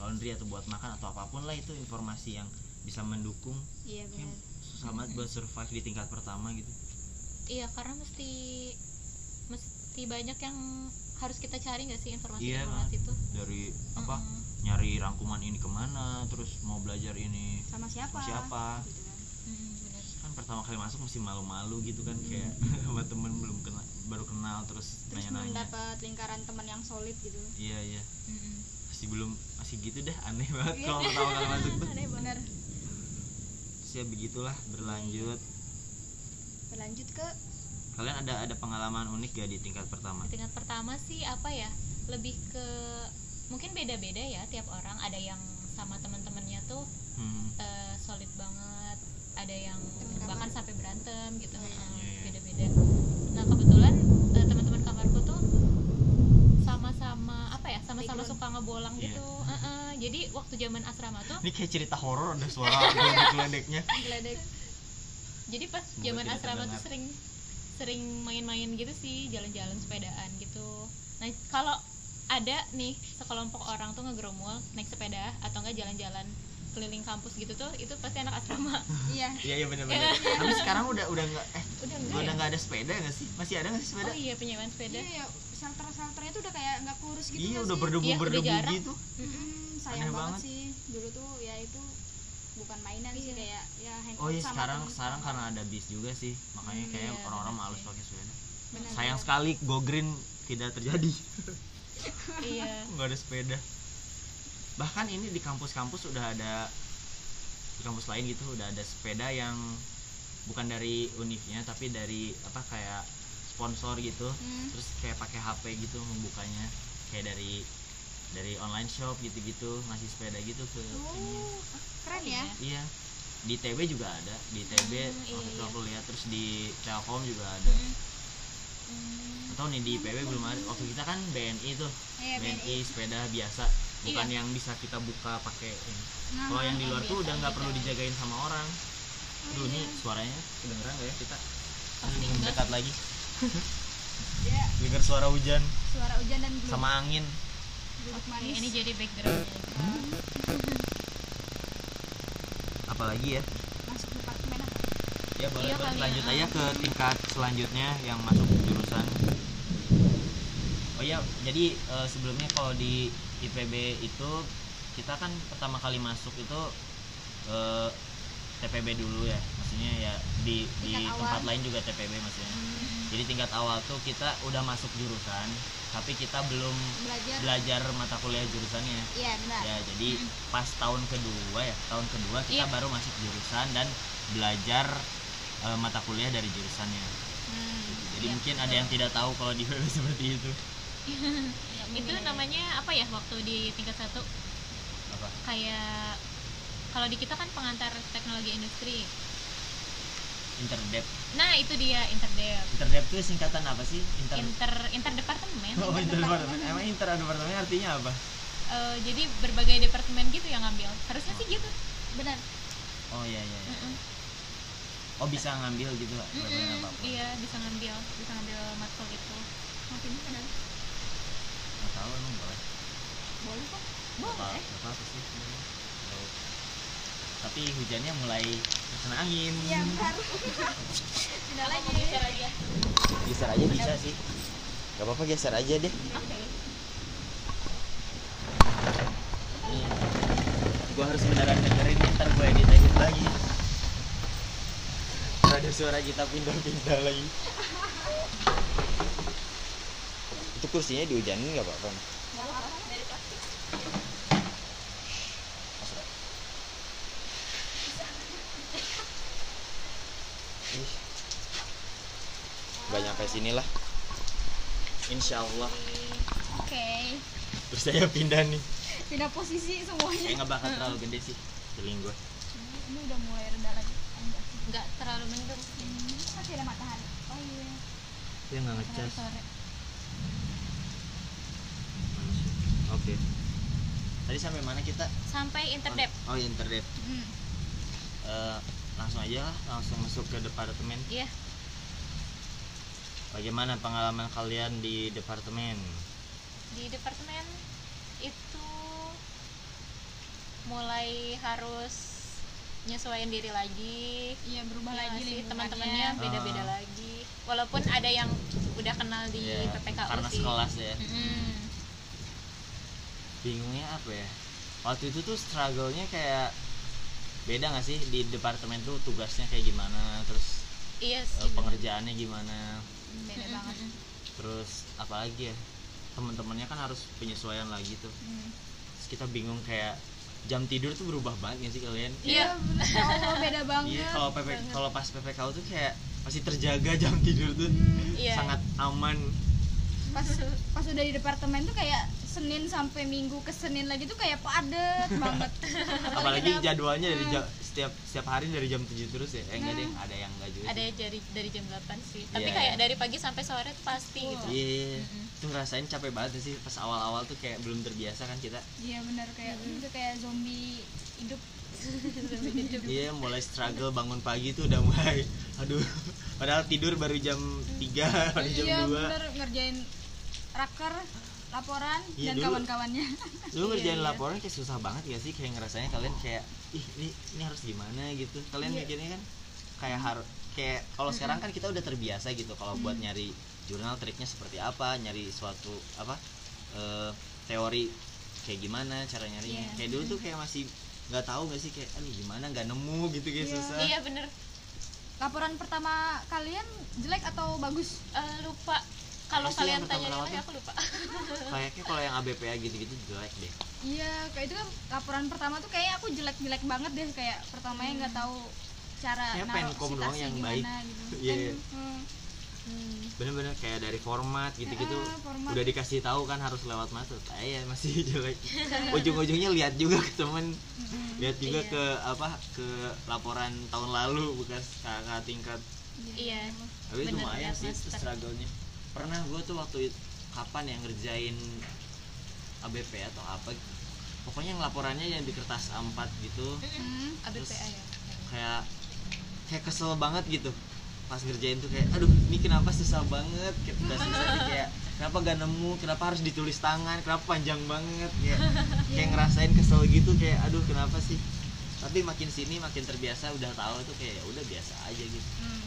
laundry atau buat makan atau apa pun lah itu informasi yang bisa mendukung. Iya susah banget buat survive di tingkat pertama gitu. Iya karena mesti mesti banyak yang harus kita cari nggak sih Iya, informasi-informasi itu dari apa Mm-mm. nyari rangkuman ini ke mana terus mau belajar ini sama siapa sama siapa gitu kan Mm, bener. kan pertama kali masuk mesti malu-malu gitu kan kayak sama temen belum kenal baru kenal terus terus nanya-nanya dapat lingkaran teman yang solid gitu iya iya Mm-mm. masih belum masih gitu deh aneh banget Iya. kalau pertama kali masuk tuh Aneh banget. benar terus ya begitulah berlanjut berlanjut ke kalian ada ada pengalaman unik gak di tingkat pertama? Tingkat pertama sih apa ya lebih ke mungkin beda-beda ya tiap orang. Ada yang sama teman-temannya tuh hmm. uh, solid banget. Ada yang Teman bahkan kamar. sampai berantem gitu. Nah, iya, iya. Beda-beda. Nah kebetulan uh, teman-teman kamarku tuh sama-sama apa ya sama-sama suka ngebolang yeah. gitu. Uh -uh. jadi waktu zaman asrama tuh ini kayak cerita horor ada suara geledek-geledeknya. Jadi pas zaman asrama tuh sering sering main-main gitu sih jalan-jalan sepedaan gitu nah kalau ada nih sekelompok orang tuh ngegeromol naik sepeda atau enggak jalan-jalan keliling kampus gitu tuh itu pasti anak asrama iya iya iya benar-benar tapi sekarang udah udah nggak eh udah udah enggak ya? nggak ada sepeda nggak sih masih ada nggak sih sepeda oh iya penyewaan sepeda iya ya shelter shelternya tuh udah kayak nggak kurus gitu iya udah sih? berdebu Iya, udah berdebu jarang. gitu Mm-mm, sayang Aneh banget. banget. sih dulu tuh ya itu bukan mainan sih Iya. kayak ya hangout oh iya sama sekarang temen. sekarang karena ada bis juga sih makanya Hmm, kayak iya, orang-orang sih. pakai sepeda Benar, sayang benar. sekali go green tidak terjadi iya nggak ada sepeda bahkan ini di kampus-kampus udah ada di kampus lain gitu udah ada sepeda yang bukan dari univnya tapi dari apa kayak sponsor gitu Hmm. terus kayak pakai HP gitu membukanya kayak dari dari online shop gitu-gitu ngasih sepeda gitu ke ini Oh, keren ya. Iya. Di TB juga ada. Di TB Hmm, iya, waktu itu iya. aku lihat terus di Telkom juga ada. Hmm, atau nih di IPB belum ada. Waktu kita kan BNI tuh. Iya, BNI sepeda biasa. Bukan yang bisa kita buka pakai ini. Nah, kalau yang di luar tuh udah nggak gitu. perlu dijagain sama orang. Oh, Aduh iya. nih suaranya kedengeran gak ya? Kita Aduh, enggak. mendekat lagi. Ya, dengar suara hujan. Suara hujan dan sama angin oke, ini jadi background. Apalagi ya? Masuk departemen apa? Ya boleh Iya boleh. kali ya. lanjut aja ke tingkat selanjutnya yang masuk jurusan. Oh ya jadi eh, sebelumnya kalau di IPB itu kita kan pertama kali masuk itu eh, TPB dulu ya. Maksudnya ya di di Tingkat tempat awal. lain juga TPB maksudnya. Jadi tingkat awal tuh kita udah masuk jurusan tapi kita belum belajar. belajar mata kuliah jurusannya. Iya benar. Ya jadi pas tahun kedua ya tahun kedua kita Iya. baru masuk jurusan dan belajar eh, mata kuliah dari jurusannya. Hmm, jadi iya, mungkin betul. ada yang tidak tahu kalau di seperti itu. Itu namanya apa ya waktu di tingkat satu? Apa? Kayak kalau di kita kan pengantar teknologi industri interdep. Nah itu dia interdep. Interdep itu singkatan apa sih? Inter inter interdepartemen. Oh interdepartemen. Emang interdepartemen artinya apa? Eh, jadi berbagai departemen gitu yang ngambil. Harusnya sih gitu. Benar. Oh iya iya, iya. Mm-mm. oh bisa ngambil gitu lah Mm-mm, apa apa iya bisa ngambil. Bisa ngambil matkul itu. Makin benar nggak tahu emang boleh. Boleh kok. Apa boleh. nggak apa sih. Tapi hujannya mulai terkena angin. Iya benar. Tidak lagi geser aja. geser aja bisa sih. Gak apa-apa geser aja deh. Oke. Nih, gua harus beneran dengerin nih, ntar gue edit edit lagi. Ada suara kita pindah-pindah lagi. Itu kursinya dihujanin nggak apa-apa nih? Masuk aja. Ih. Gak nyampe sini lah Insya Allah oke. Terus saya pindah nih. Pindah posisi semuanya. Kayak nggak bakal terlalu gede sih Feeling gue ini udah mulai reda lagi. Enggak nggak terlalu mendung sih. Hmm, masih ada matahari. Oh iya. Dia nggak Matahari sore Oke. Tadi sampai mana kita? sampai interdep. Oh interdep. Hmm. Eh, Langsung aja lah Langsung masuk ke departemen. Iya Bagaimana pengalaman kalian di departemen? di departemen itu mulai harus nyesuaiin diri lagi iya berubah Iya lagi sih, teman-temannya beda-beda Ah. lagi walaupun ada yang udah kenal di Ya, PPKU karena sih sekelas ya Mm-mm. Bingungnya apa ya? Waktu itu tuh struggle-nya kayak Beda gak sih di departemen tuh tugasnya kayak gimana Terus iya eh, sih pengerjaannya gimana beda banget Terus apalagi ya teman-temannya kan harus penyesuaian lagi tuh Hmm. Terus kita bingung kayak jam tidur tuh berubah banget gak sih kalian Iya. ya Allah beda banget Iya, kalau PP banget. kalau pas PPKU tuh kayak masih terjaga jam tidur tuh Iya. sangat aman. Pas pas udah di departemen tuh kayak Senin sampai Minggu ke Senin lagi tuh kayak padet banget. Apalagi kenapa? jadwalnya dari jam setiap setiap hari dari jam 7 terus ya? Eh enggak deh ada yang enggak juga ada yang dari dari jam 8 sih. Tapi Iya. kayak dari pagi sampai sore tuh pasti gitu. Iya itu ngerasain capek banget sih pas awal-awal tuh kayak belum terbiasa kan kita. Iya benar. Kayak itu kayak zombie hidup. Iya mulai struggle bangun pagi tuh udah mulai aduh. Padahal tidur baru jam 3 pada jam iya 2 bener ngerjain raker laporan Iya, dan dulu. kawan-kawannya. Lu ngerjain laporan kayak susah banget ya sih kayak ngerasanya kalian kayak ih ini ini harus gimana gitu. Kalian Iya. mikirnya kan kayak harus kayak kalau sekarang kan kita udah terbiasa gitu kalau buat nyari jurnal triknya seperti apa nyari suatu apa eh, teori kayak gimana cara nyarinya. Iya. kayak dulu tuh kayak masih nggak tahu nggak sih kayak aduh gimana nggak nemu gitu kayak Iya. susah. Iya bener. Laporan pertama kalian jelek atau bagus? Eh, lupa kalau kalian tanya tuh? aku lupa kayaknya kalau yang ABPA gitu-gitu jelek deh iya kayak itu kan laporan pertama tuh kayak aku jelek-jelek banget deh kayak pertamanya nggak tahu cara naruh penkom doang yang gimana baik. gitu Iya. Pen- hmm. Hmm. bener-bener kayak dari format gitu-gitu Ah, format. udah dikasih tahu kan harus lewat mata saya masih jelek ujung-ujungnya lihat juga ke temen lihat juga Iya. ke apa ke laporan tahun lalu bekas kakak tingkat iya tapi lumayan sih struggle-nya pernah gue tuh waktu kapan yang ngerjain ABP atau apa pokoknya yang laporannya yang di kertas A4 gitu. Hmm. ABPA ya. kayak kayak kesel banget gitu pas ngerjain tuh kayak aduh ini kenapa susah banget? Kayak susah nih, kayak kenapa gak nemu? Kenapa harus ditulis tangan? Kenapa panjang banget? Kayak kayak ngerasain kesel gitu kayak aduh kenapa sih? Tapi makin sini makin terbiasa udah tahu tuh kayak ya udah biasa aja gitu. Hmm.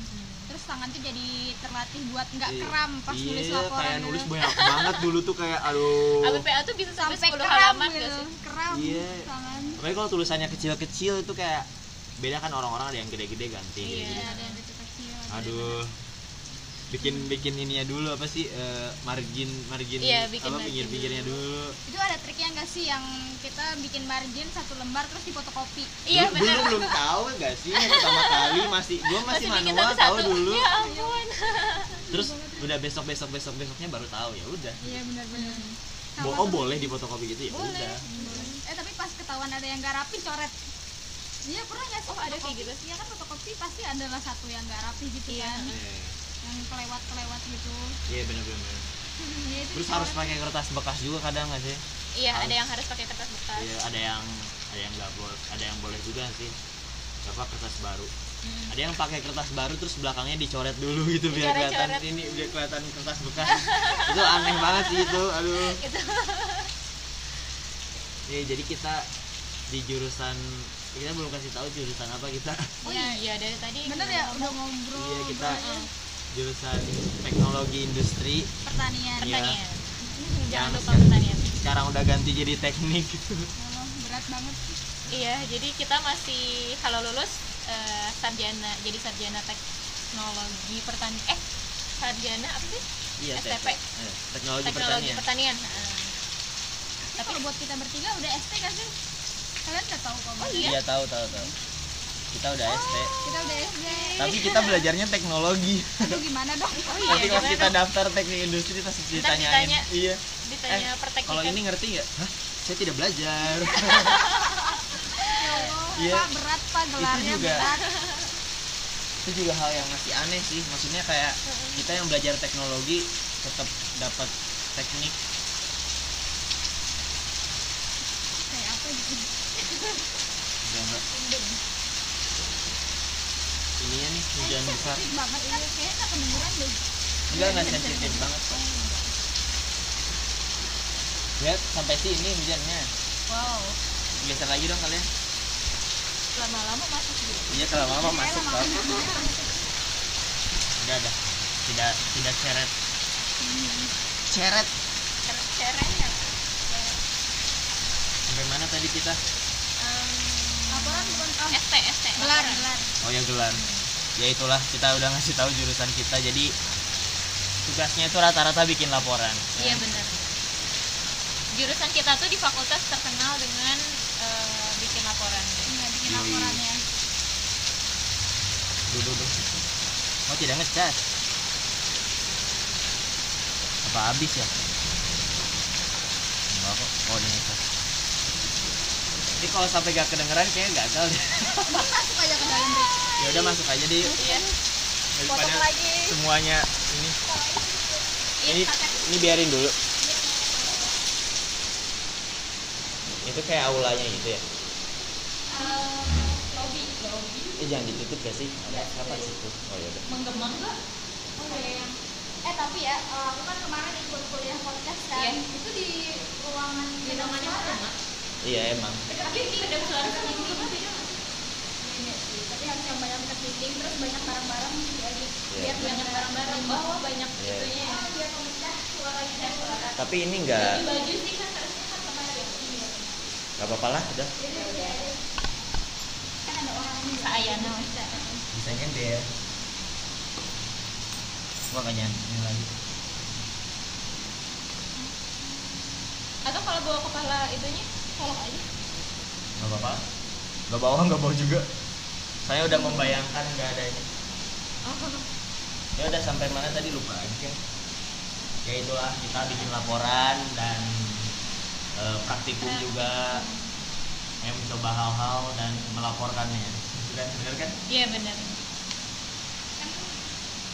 Terus tangan tuh jadi terlatih buat nggak Iya. kram pas iya, nulis laporan kayak gitu. nulis banyak banget dulu tuh kayak aduh ABPA tuh bisa sampai, sampai 10 kram halaman gitu sih kram Iya. tangan Tapi kalau tulisannya kecil-kecil itu kayak beda kan orang-orang ada yang gede-gede ganti Iya. gitu. ada yang kecil-kecil aduh bikin bikin ininya dulu apa sih eh, margin margin Iya, bikin apa margin pinggir-pinggirnya dulu. itu ada triknya nggak sih yang kita bikin margin satu lembar terus difotokopi? Iya Dulu- belum tahu nggak sih yang pertama kali masih gua masih, bikin manual tahu satu-satu. dulu. Ya ampun. Terus udah besok besok besok besoknya baru tahu ya udah. Iya benar-benar Bo- oh boleh difotokopi gitu ya boleh udah. eh tapi pas ketahuan ada yang nggak rapi coret. Iya pernah nggak sih? Oh, ada kayak gitu? iya kan fotokopi pasti adalah satu yang nggak rapi gitu Iya, kan. Iya, yang kelewat kelewat gitu iya bener-bener Iya, itu terus harus pakai kertas bekas juga kadang nggak sih iya Harus. ada yang harus pakai kertas bekas Iya, ada yang ada yang nggak boleh, ada yang boleh juga sih. Apa kertas baru. Hmm. Ada yang pakai kertas baru terus belakangnya dicoret dulu gitu biar kelihatan ini biar kelihatan kertas bekas. itu aneh banget sih itu. Aduh. Gitu. Ya, jadi kita di jurusan kita belum kasih tahu jurusan apa kita. oh iya dari tadi bener ya udah ngobrol Iya, kita ngobrol. Jurusan teknologi industri. pertanian Iya. pertanian jangan Yang lupa sekarang- pertanian Sekarang udah ganti jadi teknik. Allah, berat banget sih iya jadi kita masih kalau lulus eh, sarjana jadi sarjana teknologi pertanian eh sarjana apa sih iya, STP. TP. Eh, teknologi, teknologi pertanian. pertanian Heeh. tapi kalau buat kita bertiga udah ST kan sih kalian udah tahu kok Oh, iya? Iya, tahu tahu tahu. Kita udah ST. kita udah SD Tapi kita belajarnya teknologi. aduh gimana dong oh Nanti iya pas gimana kita dong? daftar teknik industri pasti ditanyain. ditanya. Iya. ditanya Eh, perteknikan Kalau ini ngerti nggak? Hah? Saya tidak belajar. ya Allah Iya. pak berat pak gelarnya juga. berat Itu juga hal yang masih aneh sih. Maksudnya kayak kita yang belajar teknologi tetap dapat teknik. kayak apa gitu Enggak enggak. Ininya nih hujan besar. banget kan kayaknya nggak kedengeran deh Enggak enggak sensitif banget kok. Lihat sampai sini hujannya. wow Geser lagi dong kalian. lama-lama masuk gitu Iya kalau lama masuk kok. Udah ada. Tidak tidak ceret. Ceret. cerenya Sampai mana tadi kita? um, laporan bukan oh, ST ST gelar Oh ya gelar. Ya itulah kita udah ngasih tahu jurusan kita. Jadi tugasnya itu rata-rata bikin laporan. iya benar jurusan kita tuh di fakultas terkenal dengan eh, bikin laporan nggak bikin Yoi. laporannya duh, duh. Oh tidak ngecas. Apa habis ya enggak kok oh ini ngecas ini kalau sampai gak kedengeran kayaknya gagal deh masuk aja ke dalam Rik. ya udah masuk aja deh. Iya. daripada lagi. semuanya ini Iya, ini ini biarin dulu itu kayak aulanya gitu ya Eh, lobby eh jangan ditutup gak sih ada apa di situ oh ya udah menggema nggak Oke, yang eh tapi ya eh, aku kan kemarin ikut kuliah podcast kan Iya. itu di ruangan di namanya suara. menggema iya emang. Tapi kedap suara sama beda nggak sih? Iya sih, tapi harus yang banyak kepiting terus banyak barang-barang gitu aja. Iya. biar banyak barang-barang bawah banyak Iya. itunya ya biar pemecah suaranya. Dan suara. Tapi ini enggak di baju sih kan harusnya kan ya Iya. nggak apa-apa lah udah. Kan ada orang ini Saayana. bisa bisa nyender gua gak nyanyi lagi. Atau kalau bawa kepala itunya kolok aja. Nggak apa-apa. Nggak bawa nggak bawa juga. Saya udah membayangkan nggak ada ini ya udah sampai mana tadi lupa aja. Ya itulah kita bikin laporan dan eh, praktikum juga. Yang mencoba hal-hal dan melaporkannya. Kan benar kan? Iya benar. Kan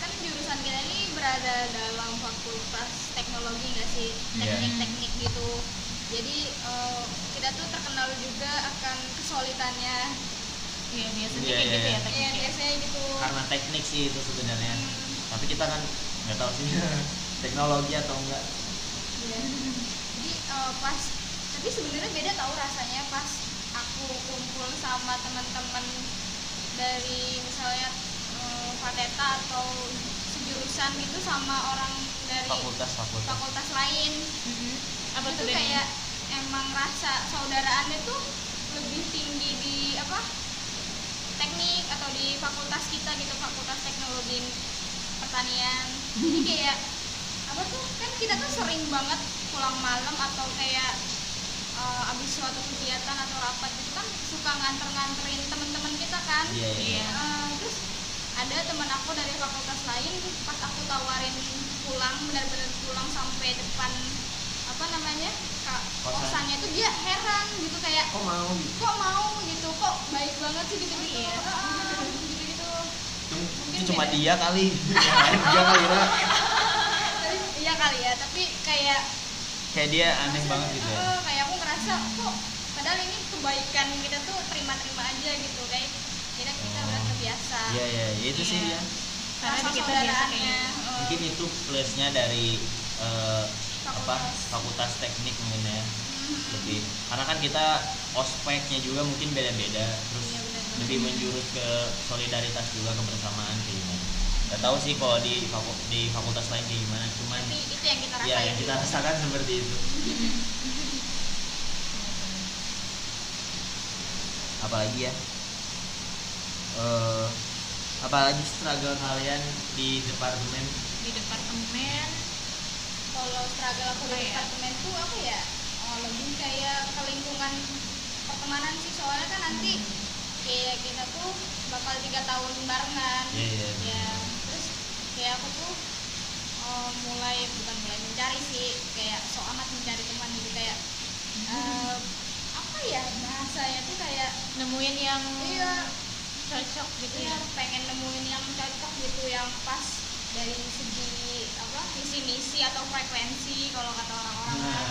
kan jurusan kita ini berada dalam fakultas teknologi nggak sih? Iya. teknik-teknik gitu jadi eh, kita tuh terkenal juga akan kesulitannya. Iya biasanya Iya, kayak iya, gitu ya iya. ya. tekniknya biasanya gitu. Karena teknik sih itu sebenarnya. Hmm, tapi kita kan nggak tahu sih teknologi atau enggak. Iya. jadi eh, pas tapi sebenarnya beda tahu rasanya pas aku kumpul sama teman-teman dari misalnya eh, Fateta atau sejurusan gitu sama orang dari fakultas fakultas. fakultas lain. Mhm. Apa itu tuh kayak emang rasa saudaraannya tuh lebih tinggi di apa teknik atau di fakultas kita gitu fakultas teknologi pertanian. Jadi kayak apa tuh kan kita tuh sering banget pulang malam atau kayak eh, abis suatu kegiatan atau rapat gitu kan suka nganter-nganterin teman-teman kita kan. Iya Iya. Eh, terus ada teman aku dari fakultas lain pas aku tawarin pulang benar-benar pulang sampai depan apa namanya kosannya tuh dia heran gitu kayak kok mau gitu? Kok mau? gitu kok baik banget sih gitu gitu Iya. gitu gitu itu cuma dia kali. Juga kali ya iya kali ya tapi kayak kayak dia aneh banget gitu ya. kayak aku ngerasa kok padahal ini kebaikan kita tuh terima-terima aja gitu kayak kita kita Oh. udah terbiasa. Iya iya iya, itu sih ya karena kita biasa gitu. mungkin itu plusnya dari eh, apa? Fakultas. teknik mungkin ya. Mhm. lebih karena kan kita ospeknya juga mungkin beda-beda. Terus benar. lebih menjurus ke solidaritas juga kebersamaan kayak gimana. Nggak tahu sih kalau di faku- di fakultas lain kayak gimana cuman tapi itu yang kita rasain ya yang kita rasakan seperti itu. Apalagi ya? Eh apalagi struggle kalian di departemen? Di departemen kalau struggle aku di Apa ya? departemen tuh apa ya? Oh, lebih kayak ke lingkungan pertemanan sih. Soalnya kan nanti kayak kita tuh bakal tiga tahun barengan. Iya, iya, ya terus kayak aku tuh oh, mulai bukan mulai mencari sih kayak so amat mencari teman. Gitu kayak eh, apa ya bahasanya tuh kayak nemuin yang iya. cocok gitu Iya, ya? pengen nemuin yang cocok gitu yang pas dari segi apa misi atau frekuensi kalau kata orang-orang. Nah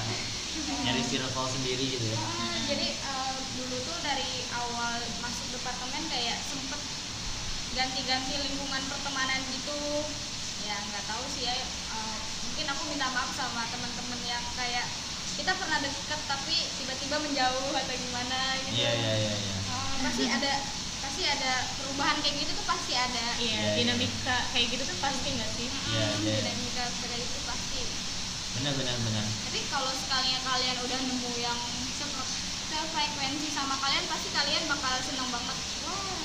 nyari circle sendiri gitu ya. Ah, jadi eh, dulu tuh dari awal masuk departemen kayak sempet ganti-ganti lingkungan pertemanan gitu. Ya nggak tahu sih ya eh, mungkin aku minta maaf sama teman-teman yang kayak kita pernah deket tapi tiba-tiba menjauh atau gimana gitu. Iya iya iya iya. Eh, pasti ada pasti ada perubahan kayak gitu tuh pasti ada. Iya Iya, iya. dinamika kayak gitu tuh pasti nggak sih? Iya, Hmm, iya. dinamika kayak itu pasti. Benar benar benar. Tapi kalau sekalinya kalian udah nemu yang se- sefrekuensi sama kalian pasti kalian bakal seneng banget. Wah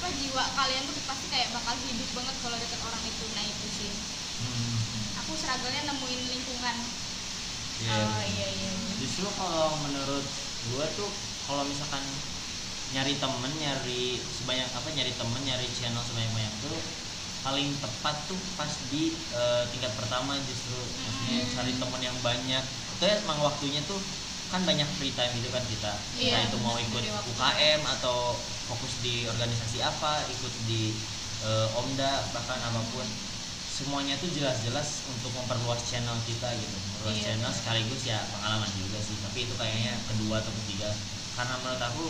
apa jiwa kalian tuh pasti kayak bakal hidup banget kalau deket orang itu. Nah itu sih. Hmm. aku struggle-nya nemuin lingkungan. Iya, oh iya iya. Justru kalau menurut gua tuh kalau misalkan nyari temen nyari sebanyak apa nyari temen nyari channel sebanyak banyak tuh paling tepat tuh pas di eh, tingkat pertama justru. Maksudnya Hmm. cari teman yang banyak. Itu emang waktunya tuh kan banyak free time gitu kan kita. Iya, entah itu mau ikut. UKM atau fokus di organisasi apa ikut di eh, Omda bahkan apa pun. Semuanya tuh jelas-jelas untuk memperluas channel kita gitu. Memperluas Iya, channel sekaligus ya pengalaman juga sih. Tapi itu kayaknya kedua atau ketiga. Karena menurut aku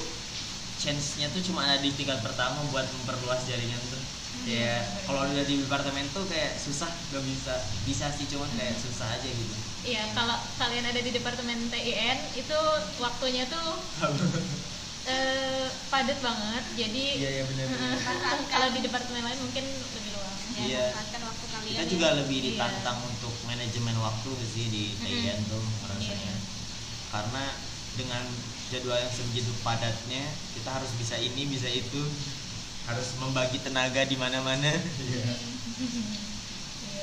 chance-nya tuh cuma ada di tingkat pertama buat memperluas jaringan tuh ya kalau udah di departemen tuh kayak susah gak bisa bisa sih cuman kayak susah aja gitu Iya, kalau kalian ada di departemen TIN itu waktunya tuh eh, padat banget. Jadi iya benar eh, kalau di departemen lain mungkin lebih luang. ya Iya. manfaatkan waktu kalian kita ya. juga lebih Iya. ditantang untuk manajemen waktu sih di TIN tuh rasanya Iya. karena dengan jadwal yang sebegitu padatnya kita harus bisa ini bisa itu harus membagi tenaga di mana-mana Iya,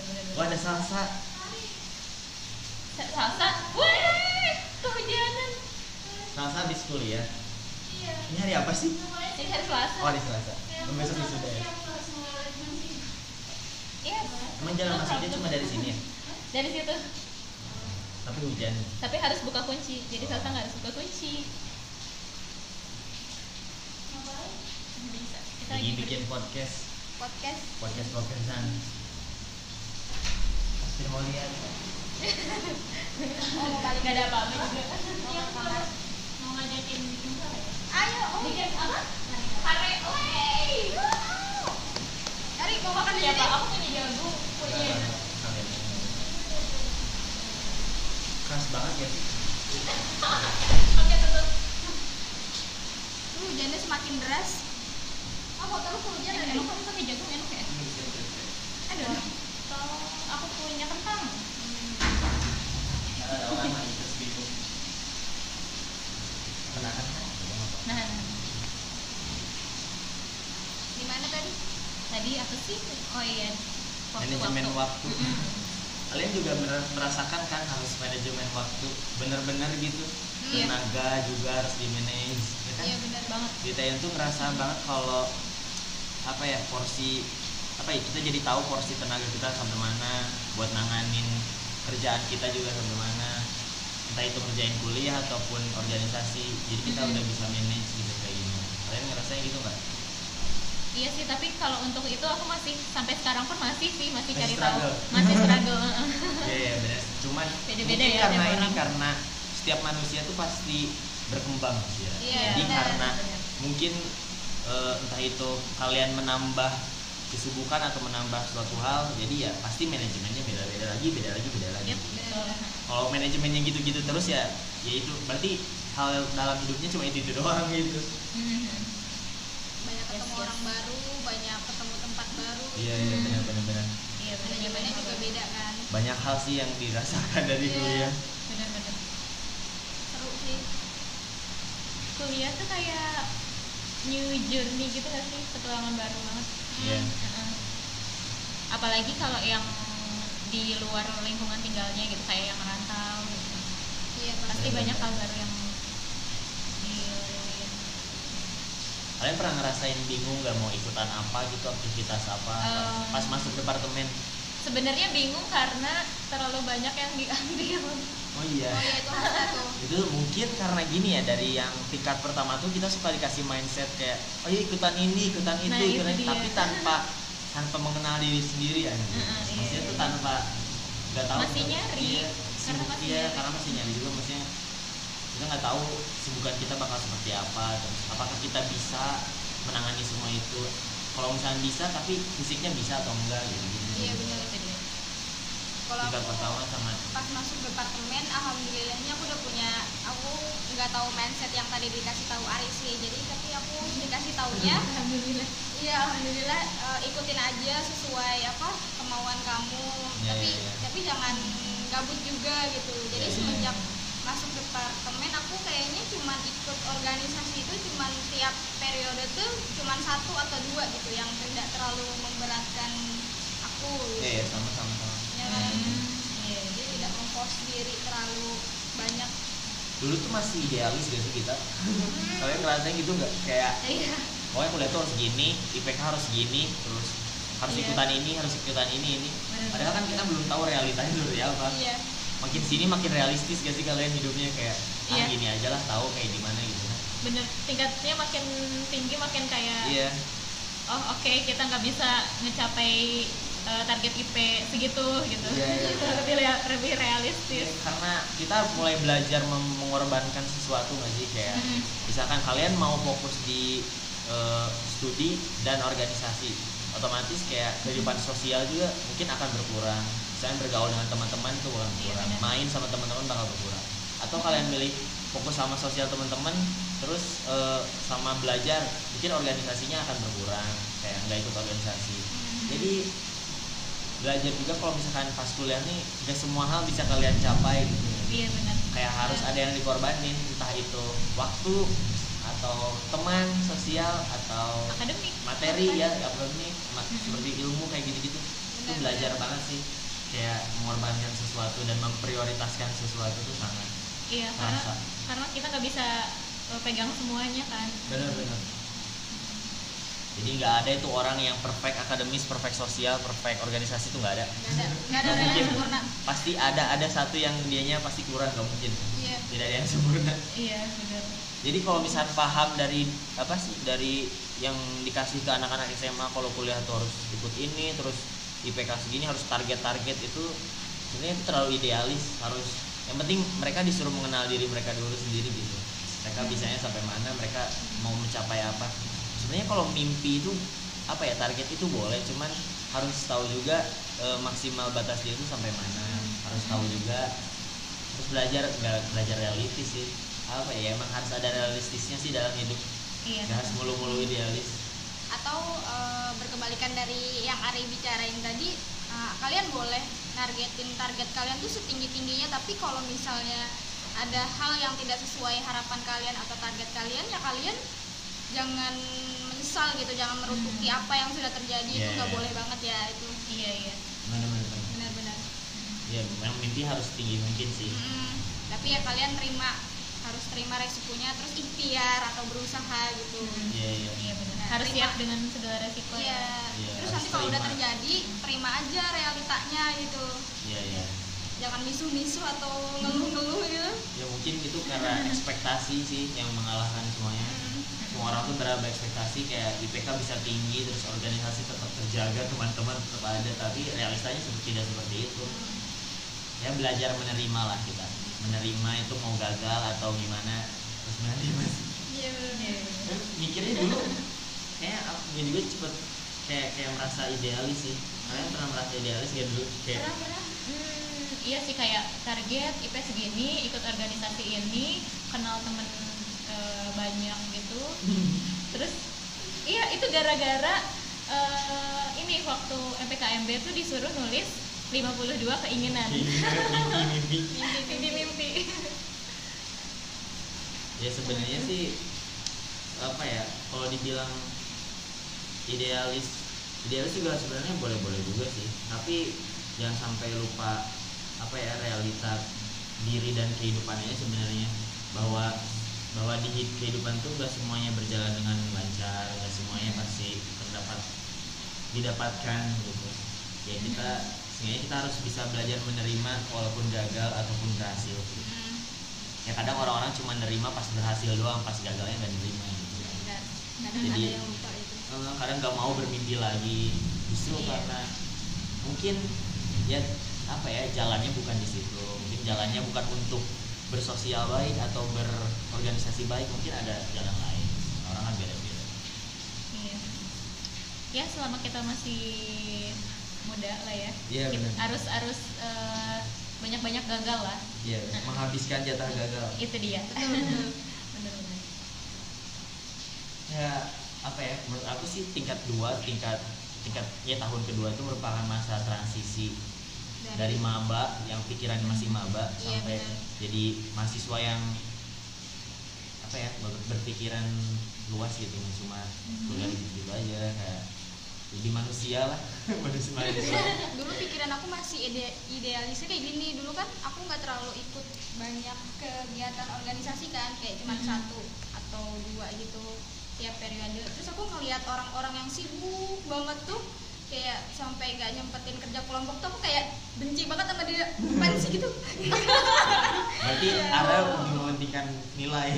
benar-benar. wah ada salsa Sa- Salsa, wih, kehujanan. salsa habis kuliah Iya. ini hari apa sih Ini hari Selasa. oh hari selasa besok wisuda ya Iya. emang jalan masuknya cuma dari sini ya Dari situ. Tapi hujan Tapi harus buka kunci. Jadi Salsa nggak harus buka kunci. Bisa. Kita lagi bikin podcast podcast podcast podcastan pasti mau lihat oh mau balik nggak ada apa-apa juga. Iya, Yang mau ngajakin bikin apa ayo oh Bikin apa? Hare, wey. Ari mau makan di Siapa? sini Aku punya jagung, punya keras banget ya sih Oke tutup. Lu hujannya semakin deras oh mau terus hujan ada Emang kamu pakai jagung enak ya? ada Kalau aku punya kentang. ada orang lagi terus bingung menahan Nah, nah. di mana tadi tadi apa sih? Oh iya. manajemen waktu Mm-mm. Kalian juga mer- merasakan kan harus manajemen waktu bener-bener gitu Iya. tenaga juga harus di manage ya kan iya benar banget. di TN tuh ngerasa banget kalau apa ya porsi apa ya kita jadi tahu porsi tenaga kita sampai mana buat nanganin kerjaan kita juga sampai mana entah itu ngerjain kuliah ataupun organisasi jadi kita Mhm. udah bisa manage gitu kayak gini kalian ngerasain gitu nggak Iya sih, tapi kalau untuk itu aku masih sampai sekarang pun masih sih masih Masih cari tahu, masih struggle. Iya iya benar. Cuman Beda-beda mungkin ya karena ini orang. karena setiap manusia tuh pasti berkembang ya. Iya, Jadi benar, karena benar. mungkin eh, entah itu kalian menambah kesibukan atau menambah suatu hal, jadi ya pasti manajemennya beda-beda lagi, beda lagi, beda lagi. Yep. Kalau manajemennya gitu-gitu terus ya, ya itu berarti hal dalam hidupnya cuma itu itu doang gitu. Mhm. banyak Yes, ketemu yes. orang baru banyak ketemu tempat baru Iya iya benar-benar benar. Iya, benar manajemennya juga beda kan Banyak hal sih yang dirasakan dari Iya. kuliah. Benar-benar. seru sih Kuliah tuh kayak new journey gitu gak sih? Petualangan baru banget. Iya. Heeh. Apalagi kalau yang di luar lingkungan tinggalnya gitu kayak yang merantau gitu. iya Pasti Benar. banyak hal baru yang Kalian pernah ngerasain bingung gak mau ikutan apa gitu aktivitas apa Em. pas masuk departemen? Sebenarnya bingung karena terlalu banyak yang diambil. Oh iya. oh iya itu Itu mungkin karena gini ya dari yang tingkat pertama tuh kita suka dikasih mindset kayak oh iya ikutan ini, ikutan itu, Nah, itu ikutan dia. tapi tanpa tanpa mengenal diri sendiri. Heeh, iya, Maksudnya iya. tuh tanpa nggak tahu Masih nyari, Iya, karena masih iya, nyari. karena masih nyari juga kita nggak tahu sibukan kita bakal seperti apa terus apakah kita bisa menangani semua itu kalau misalnya bisa tapi fisiknya bisa atau enggak gitu gitu iya benar Itu dia. kalau aku pertama sama pas masuk departemen alhamdulillahnya aku udah punya aku nggak tahu mindset yang tadi dikasih tahu Aris sih jadi tapi aku dikasih taunya Alhamdulillah. iya alhamdulillah eh, ikutin aja sesuai apa kemauan kamu Iya, tapi iya, iya. tapi jangan gabut juga gitu jadi Iya, iya, semenjak masuk departemen kayaknya cuman ikut organisasi itu cuman tiap periode tuh cuman satu atau dua gitu yang tidak terlalu memberatkan aku gitu. iya ya, sama sama sama ya kan Hmm, iya. jadi tidak memforce diri terlalu banyak dulu tuh masih idealis gak sih kita kalian ngerasain gitu nggak kayak Iya. pokoknya kuliah tuh harus gini IPK harus gini terus harus Iya. ikutan ini harus ikutan ini ini Bener. padahal kan kita belum tahu realitanya seperti apa iya makin sini makin realistis gak sih kalian hidupnya kayak ah Iya. gini aja lah tahu kayak gimana gitu. Kan bener tingkatnya makin tinggi makin kayak iya. Oh oke kita nggak bisa ngecapai uh, target IP segitu gitu. Iya, iya. lebih rea- lebih realistis. Karena kita mulai belajar mengorbankan sesuatu nggak sih? Kayak Mm. misalkan kalian mau fokus di eh, studi dan organisasi otomatis kayak kehidupan sosial juga mungkin akan berkurang. Misalnya bergaul dengan teman-teman itu bakal Iya, berkurang benar. main sama teman-teman bakal berkurang atau kalian milih fokus sama sosial teman-teman terus eh, sama belajar mungkin organisasinya akan berkurang kayak nggak ikut organisasi. Jadi belajar juga kalau misalkan pas kuliah nih gak semua hal bisa kalian capai gitu. Iya benar. Kayak harus ada yang dikorbanin entah itu waktu atau teman sosial atau akademik. materi ya akademik Mhm. seperti ilmu kayak gitu-gitu. Itu belajar benar. banget sih. Kayak mengorbankan sesuatu dan memprioritaskan sesuatu itu sangat iya karena karena kita nggak bisa uh, pegang semuanya kan. Benar-benar jadi nggak ada itu orang yang perfect akademis perfect sosial perfect organisasi itu nggak ada. Nggak ada nggak ada yang sempurna. Pasti ada ada satu yang dianya pasti kurang nggak mungkin. Iya. Tidak ada yang sempurna. Iya benar. Jadi kalau misalnya paham dari apa sih dari yang dikasih ke anak-anak SMA kalau kuliah tuh harus ikut ini terus IPK segini harus target-target itu sebenarnya itu terlalu idealis harus yang penting mereka disuruh mengenal diri mereka dulu sendiri gitu. Mereka bisanya sampai mana mereka mau mencapai apa. Sebenarnya kalau mimpi itu apa ya target itu boleh. Cuman harus tahu juga eh, maksimal batas dia itu sampai mana. Harus tahu juga terus belajar nggak belajar realistis sih. Apa ya emang harus ada realistisnya sih dalam hidup. Iya nggak harus mulu-mulu idealis. Atau eh, berkebalikan dari yang Ari bicarain tadi eh, kalian boleh nargetin target kalian tuh setinggi tingginya tapi kalau misalnya ada hal yang tidak sesuai harapan kalian atau target kalian ya kalian jangan menyesal gitu jangan merutuki apa yang sudah terjadi. Itu Yeah. nggak boleh banget ya itu. Iya iya. Benar-benar benar-benar. Ya memang mimpi harus tinggi mungkin sih. Mm, tapi ya kalian terima harus terima resikonya terus ikhtiar atau berusaha gitu. Iya iya. Iya benar. Nah, harus terima. siap dengan segala resiko ya. Iya, terus nanti kalau udah terjadi terima aja realitanya gitu. Iya iya. Jangan misu-misu atau ngeluh-ngeluh gitu. Ya mungkin itu karena ekspektasi sih yang mengalahkan semuanya. Hmm. semua orang tuh berapa ekspektasi kayak IPK bisa tinggi terus organisasi tetap terjaga teman-teman tetap ada. Tapi realitanya seperti tidak seperti itu. Ya belajar menerima lah kita. Menerima itu mau gagal atau gimana terus menerima. Sih iya. Iya, Dan mikirnya dulu kayak gue juga cepet kayak kayak merasa idealis sih. Kalian pernah merasa idealis gak dulu kayak pernah pernah. Hmm, iya sih kayak target IP segini ikut organisasi ini kenal temen eh, banyak gitu. Terus iya itu gara-gara eh, ini waktu MPKMB tuh disuruh nulis 52 keinginan. Mimpi mimpi mimpi-mimpi. Ya sebenarnya sih apa ya kalau dibilang idealis idealis juga sebenarnya boleh-boleh juga sih tapi jangan sampai lupa apa ya realita diri dan kehidupannya sebenarnya. Bahwa bahwa di hid- kehidupan tuh gak semuanya berjalan dengan lancar gak semuanya pasti terdapat didapatkan gitu. Ya kita sebenarnya kita harus bisa belajar menerima walaupun gagal ataupun berhasil. Hmm, ya kadang orang-orang cuma nerima pas berhasil doang pas gagalnya nggak nerima gitu. Benar kadang Jadi- ada yang Eh, kadang nggak mau bermimpi lagi. Justru Iya. karena mungkin ya apa ya jalannya bukan di situ. Mungkin jalannya bukan untuk bersosial baik atau berorganisasi baik mungkin ada jalan lain. Orang kan beda-beda. Iya. Ya selama kita masih muda lah ya. Iya, benar. harus harus eh, banyak-banyak gagal lah. Iya, menghabiskan jatah gagal. Itu dia. Betul bener-bener ya apa ya menurut aku sih tingkat dua tingkat tingkat ya tahun kedua itu merupakan masa transisi dari maba yang pikirannya masih maba Iya, sampai benar. jadi mahasiswa yang apa ya ber- berpikiran luas gitu nggak cuma kuliah gitu, aja kayak jadi manusia lah. Manusia manusia. Dulu pikiran aku masih ide idealisnya kayak gini. Dulu kan aku nggak terlalu ikut banyak kegiatan organisasi kan kayak cuma Mhm. satu atau dua gitu tiap periode terus aku ngelihat orang-orang yang sibuk banget tuh kayak sampai nggak nyempetin kerja kelompok tuh aku kayak benci banget sama dia apaan sih gitu berarti Iya. ada lebih mementingkan nilai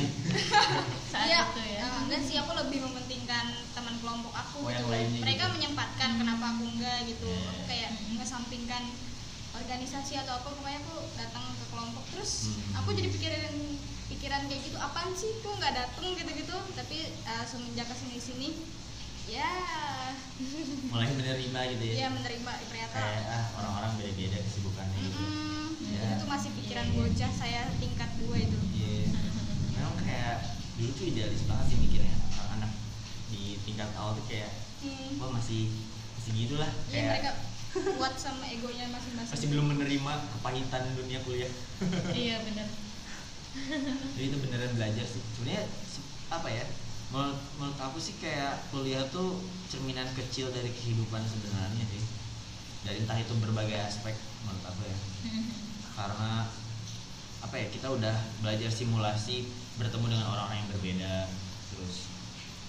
saat Iya, itu ya eh, enggak sih aku lebih mementingkan teman kelompok aku Oh, gitu. mereka gitu. menyempatkan kenapa aku enggak gitu Iya. aku kayak Hmm. ngesampingkan organisasi atau apa pokoknya aku datang ke kelompok terus Hmm. aku jadi pikiran pikiran kayak gitu apaan sih kok nggak datang gitu gitu tapi eh, semenjak ke sini sini ya mulai menerima gitu ya ya menerima ternyata kayak ah orang-orang beda-beda kesibukannya gitu Mm-mm. Ya. itu masih pikiran Iya, iya. bocah saya tingkat dua itu Iya. Memang kayak dulu tuh idealis banget sih mikirnya anak-anak di tingkat awal tuh kayak Hmm. wah masih masih gitu lah Iya, kayak mereka kuat sama egonya masing-masing masih belum menerima kepahitan dunia kuliah. iya benar Jadi itu beneran belajar sih. Sebenarnya se- apa ya? Menurut, menurut aku sih kayak kuliah tuh cerminan kecil dari kehidupan sebenarnya sih. Dari entah itu berbagai aspek menurut aku ya. karena apa ya kita udah belajar simulasi bertemu dengan orang-orang yang berbeda terus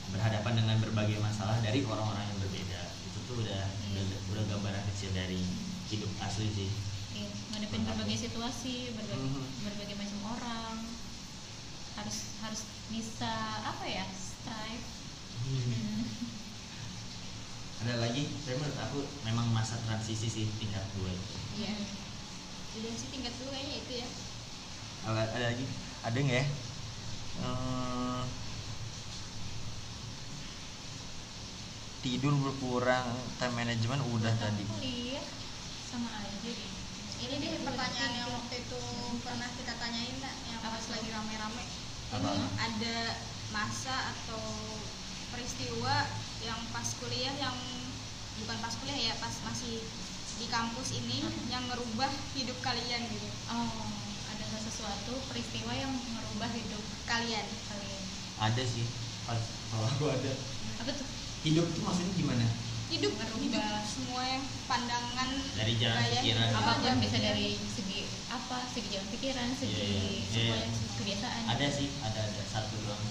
berhadapan dengan berbagai masalah dari orang-orang yang berbeda itu tuh udah udah, udah gambaran kecil dari hidup asli sih Iya, ngadepin berbagai situasi, berbagai, Mhm. berbagai macam orang. Harus harus bisa apa ya? Strive. Hmm. ada lagi tapi menurut aku memang masa transisi sih tingkat dua itu Iya. Udah sih tingkat dua kayaknya itu ya. ada, ada lagi ada nggak ya Eh, tidur berkurang time management udah Tapi tadi kuliah sama aja deh. Ini deh pertanyaan yang waktu itu pernah kita tanyain nak, yang pas lagi rame-rame. Apa? Ini ada masa atau peristiwa yang pas kuliah yang bukan pas kuliah ya, pas masih di kampus ini Hmm. yang ngerubah hidup kalian gitu. Oh, ada nggak sesuatu peristiwa yang merubah hidup Kalian. kalian? ada sih pas kalau aku ada Apa tuh? hidup tuh maksudnya gimana Hidup, Ngerubah. hidup semua yang pandangan Dari jalan gaya pikiran. Apa pun jalan bisa pikiran. dari segi apa? Segi jalan pikiran, segi Iya, iya. semua Iya. yang kebiasaan. ada sih ada ada satu doang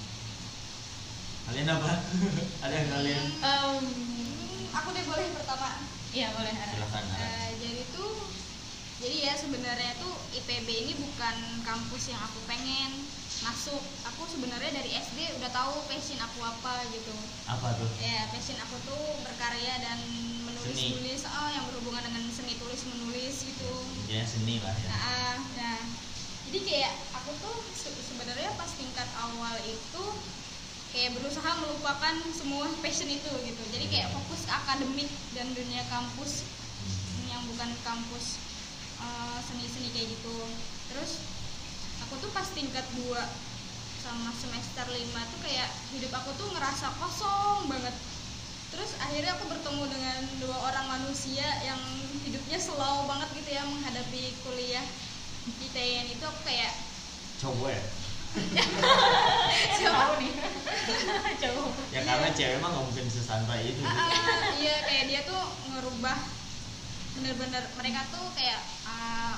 kalian apa ada yang kalian Em, Hmm, aku deh boleh pertama. Iya boleh silakan. Eh, jadi tuh jadi ya sebenarnya tuh IPB ini bukan kampus yang aku pengen masuk. Aku sebenarnya dari SD udah tahu passion aku apa gitu. Apa tuh? Ya passion aku tuh berkarya dan menulis Seni. nulis oh yang berhubungan dengan seni tulis menulis gitu. Ya seni lah ya. Nah, nah jadi kayak aku tuh se- sebenarnya pas tingkat awal itu kayak berusaha melupakan semua passion itu gitu. Jadi kayak fokus akademik dan dunia kampus Hmm. yang bukan kampus eh, seni-seni kayak gitu. Terus aku tuh pas tingkat 2 sama semester 5 tuh kayak hidup aku tuh ngerasa kosong banget. Terus akhirnya aku bertemu dengan dua orang manusia yang hidupnya slow banget gitu ya menghadapi kuliah di TN itu aku kayak cowok ya? Siapa nih? Jauh. ya karena cewek mah nggak mungkin sesantai itu. Ah, ah, iya kayak dia tuh ngerubah bener-bener mereka tuh kayak ah,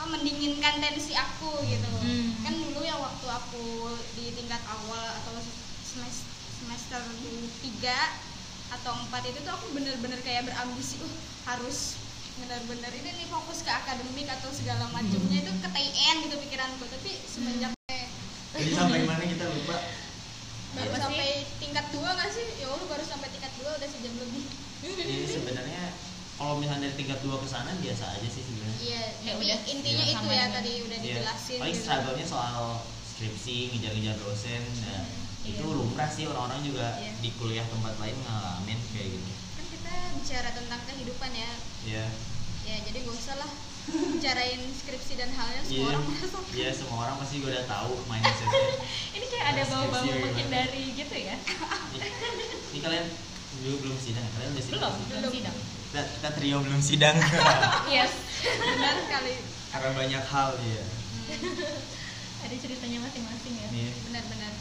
apa mendinginkan tensi aku gitu. Hmm. kan dulu ya waktu aku di tingkat awal atau semester semester 3 atau 4 itu tuh aku bener-bener kayak berambisi uh harus bener-bener ini nih fokus ke akademik atau segala macamnya itu ke TN gitu pikiranku. Tapi semenjak jadi sampai mana kita lupa? Baru sampai tingkat 2 nggak sih? Ya baru sampai tingkat 2 udah sejam lebih. Jadi sebenarnya kalau misalnya dari tingkat dua ke sana biasa aja sih sebenarnya Iya, Ya udah, intinya iya, itu ya tadi udah Iya. dijelasin. paling gitu. struggle-nya soal skripsi ngejar-ngejar dosen ya, itu Iya. lumrah sih orang-orang juga Iya. di kuliah tempat lain ngalamin kayak gitu Kan kita bicara tentang kehidupan ya, ya ya jadi gak usah lah bicarain skripsi dan halnya semua Iya, orang merasa. iya semua orang pasti gue udah tahu mindsetnya. Ini kayak ada bau-bau Skripsi gimana? menghindari gitu ya? Ini kalian dulu belum sidang, ya? kalian udah sidang? Belum Belum. sidang. Kita, kita trio belum sidang Yes. Benar sekali, karena banyak hal ya. Ada ceritanya masing-masing ya. Nih, benar-benar.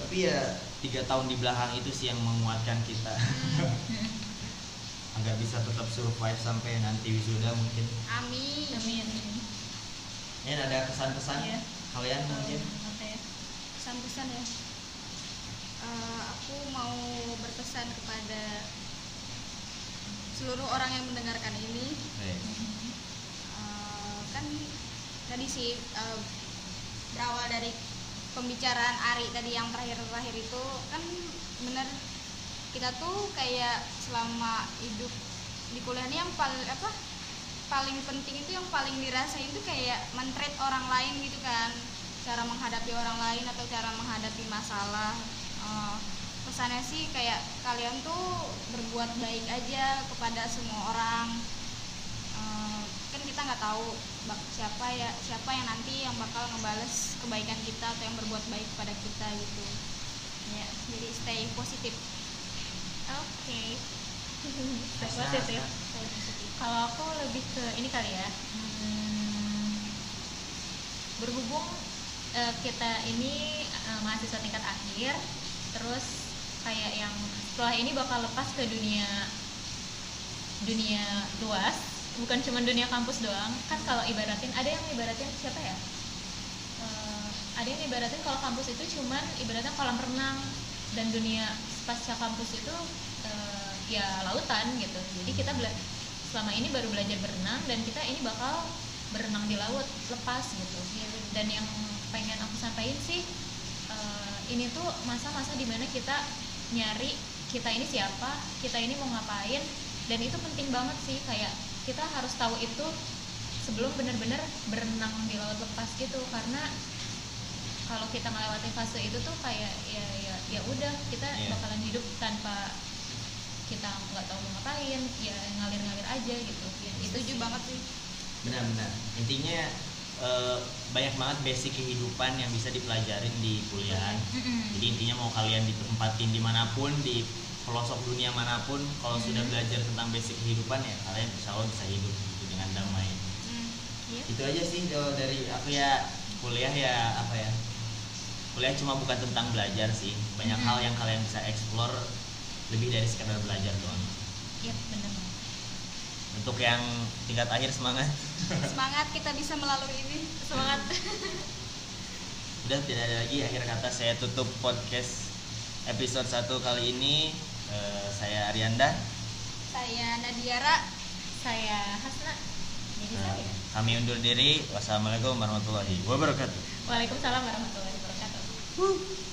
tapi ya tiga tahun di belakang itu sih yang menguatkan kita Hmm. agar bisa tetap survive sampai nanti wisuda mungkin. Amin. Amin. Ini ada kesan-kesan Iya. kalian mungkin? Apa ya? Pesan-pesan ya. Eh, aku mau berpesan kepada seluruh orang yang mendengarkan ini. Eh, Eh, kan tadi sih eh, berawal dari pembicaraan Ari tadi yang terakhir-terakhir itu kan bener kita tuh kayak selama hidup di kuliah ini yang paling apa paling penting itu yang paling dirasain itu kayak mentreat orang lain gitu kan. Cara menghadapi orang lain atau cara menghadapi masalah. Eh, pesannya sih kayak kalian tuh berbuat baik aja kepada semua orang. Eh, kan kita nggak tahu siapa ya siapa yang nanti yang bakal ngebales kebaikan kita atau yang berbuat baik kepada kita gitu. Ya jadi stay positif. Oke. Sehat. Stay positif. kalau aku lebih ke ini kali ya. Hmm, berhubung eh, kita ini eh, mahasiswa tingkat akhir terus kayak yang setelah ini bakal lepas ke dunia dunia luas. Bukan cuma dunia kampus doang. Kan kalau ibaratin ada yang ibaratin siapa ya? Eh, ada yang ibaratin kalau kampus itu cuman ibaratnya kolam renang. Dan dunia pasca kampus itu eh, ya lautan gitu. Jadi kita bela selama ini baru belajar berenang dan kita ini bakal berenang di laut lepas gitu. Dan yang pengen aku sampaikan sih eh, ini tuh masa-masa di mana kita nyari kita ini siapa kita ini mau ngapain dan itu penting banget sih kayak kita harus tahu itu sebelum benar-benar berenang di laut lepas gitu karena kalau kita melewati fase itu tuh kayak ya ya ya udah kita Iya. bakalan hidup tanpa kita nggak tahu mau ngapain ya ngalir-ngalir aja gitu ya, itu setuju sih. banget sih benar-benar intinya eh, banyak banget basic kehidupan yang bisa dipelajarin di kuliah jadi intinya mau kalian ditempatin di mana pun di pelosok dunia mana pun kalau sudah belajar tentang basic kehidupan ya kalian insya Allah bisa hidup gitu dengan damai Hmm. Iya. itu aja sih kalau dari aku ya kuliah ya apa ya kuliah cuma bukan tentang belajar sih banyak Mhm. hal yang kalian bisa explore lebih dari sekadar belajar doang Iya, bener banget. untuk yang tingkat akhir semangat semangat kita bisa melalui ini. Semangat. Udah tidak ada lagi akhir kata saya tutup podcast episode 1 kali ini. Eh, saya Arianda. Saya Nadiara. Saya Hasna. Jadi Eh, saya. kami undur diri. Wassalamualaikum warahmatullahi wabarakatuh. Waalaikumsalam warahmatullahi wabarakatuh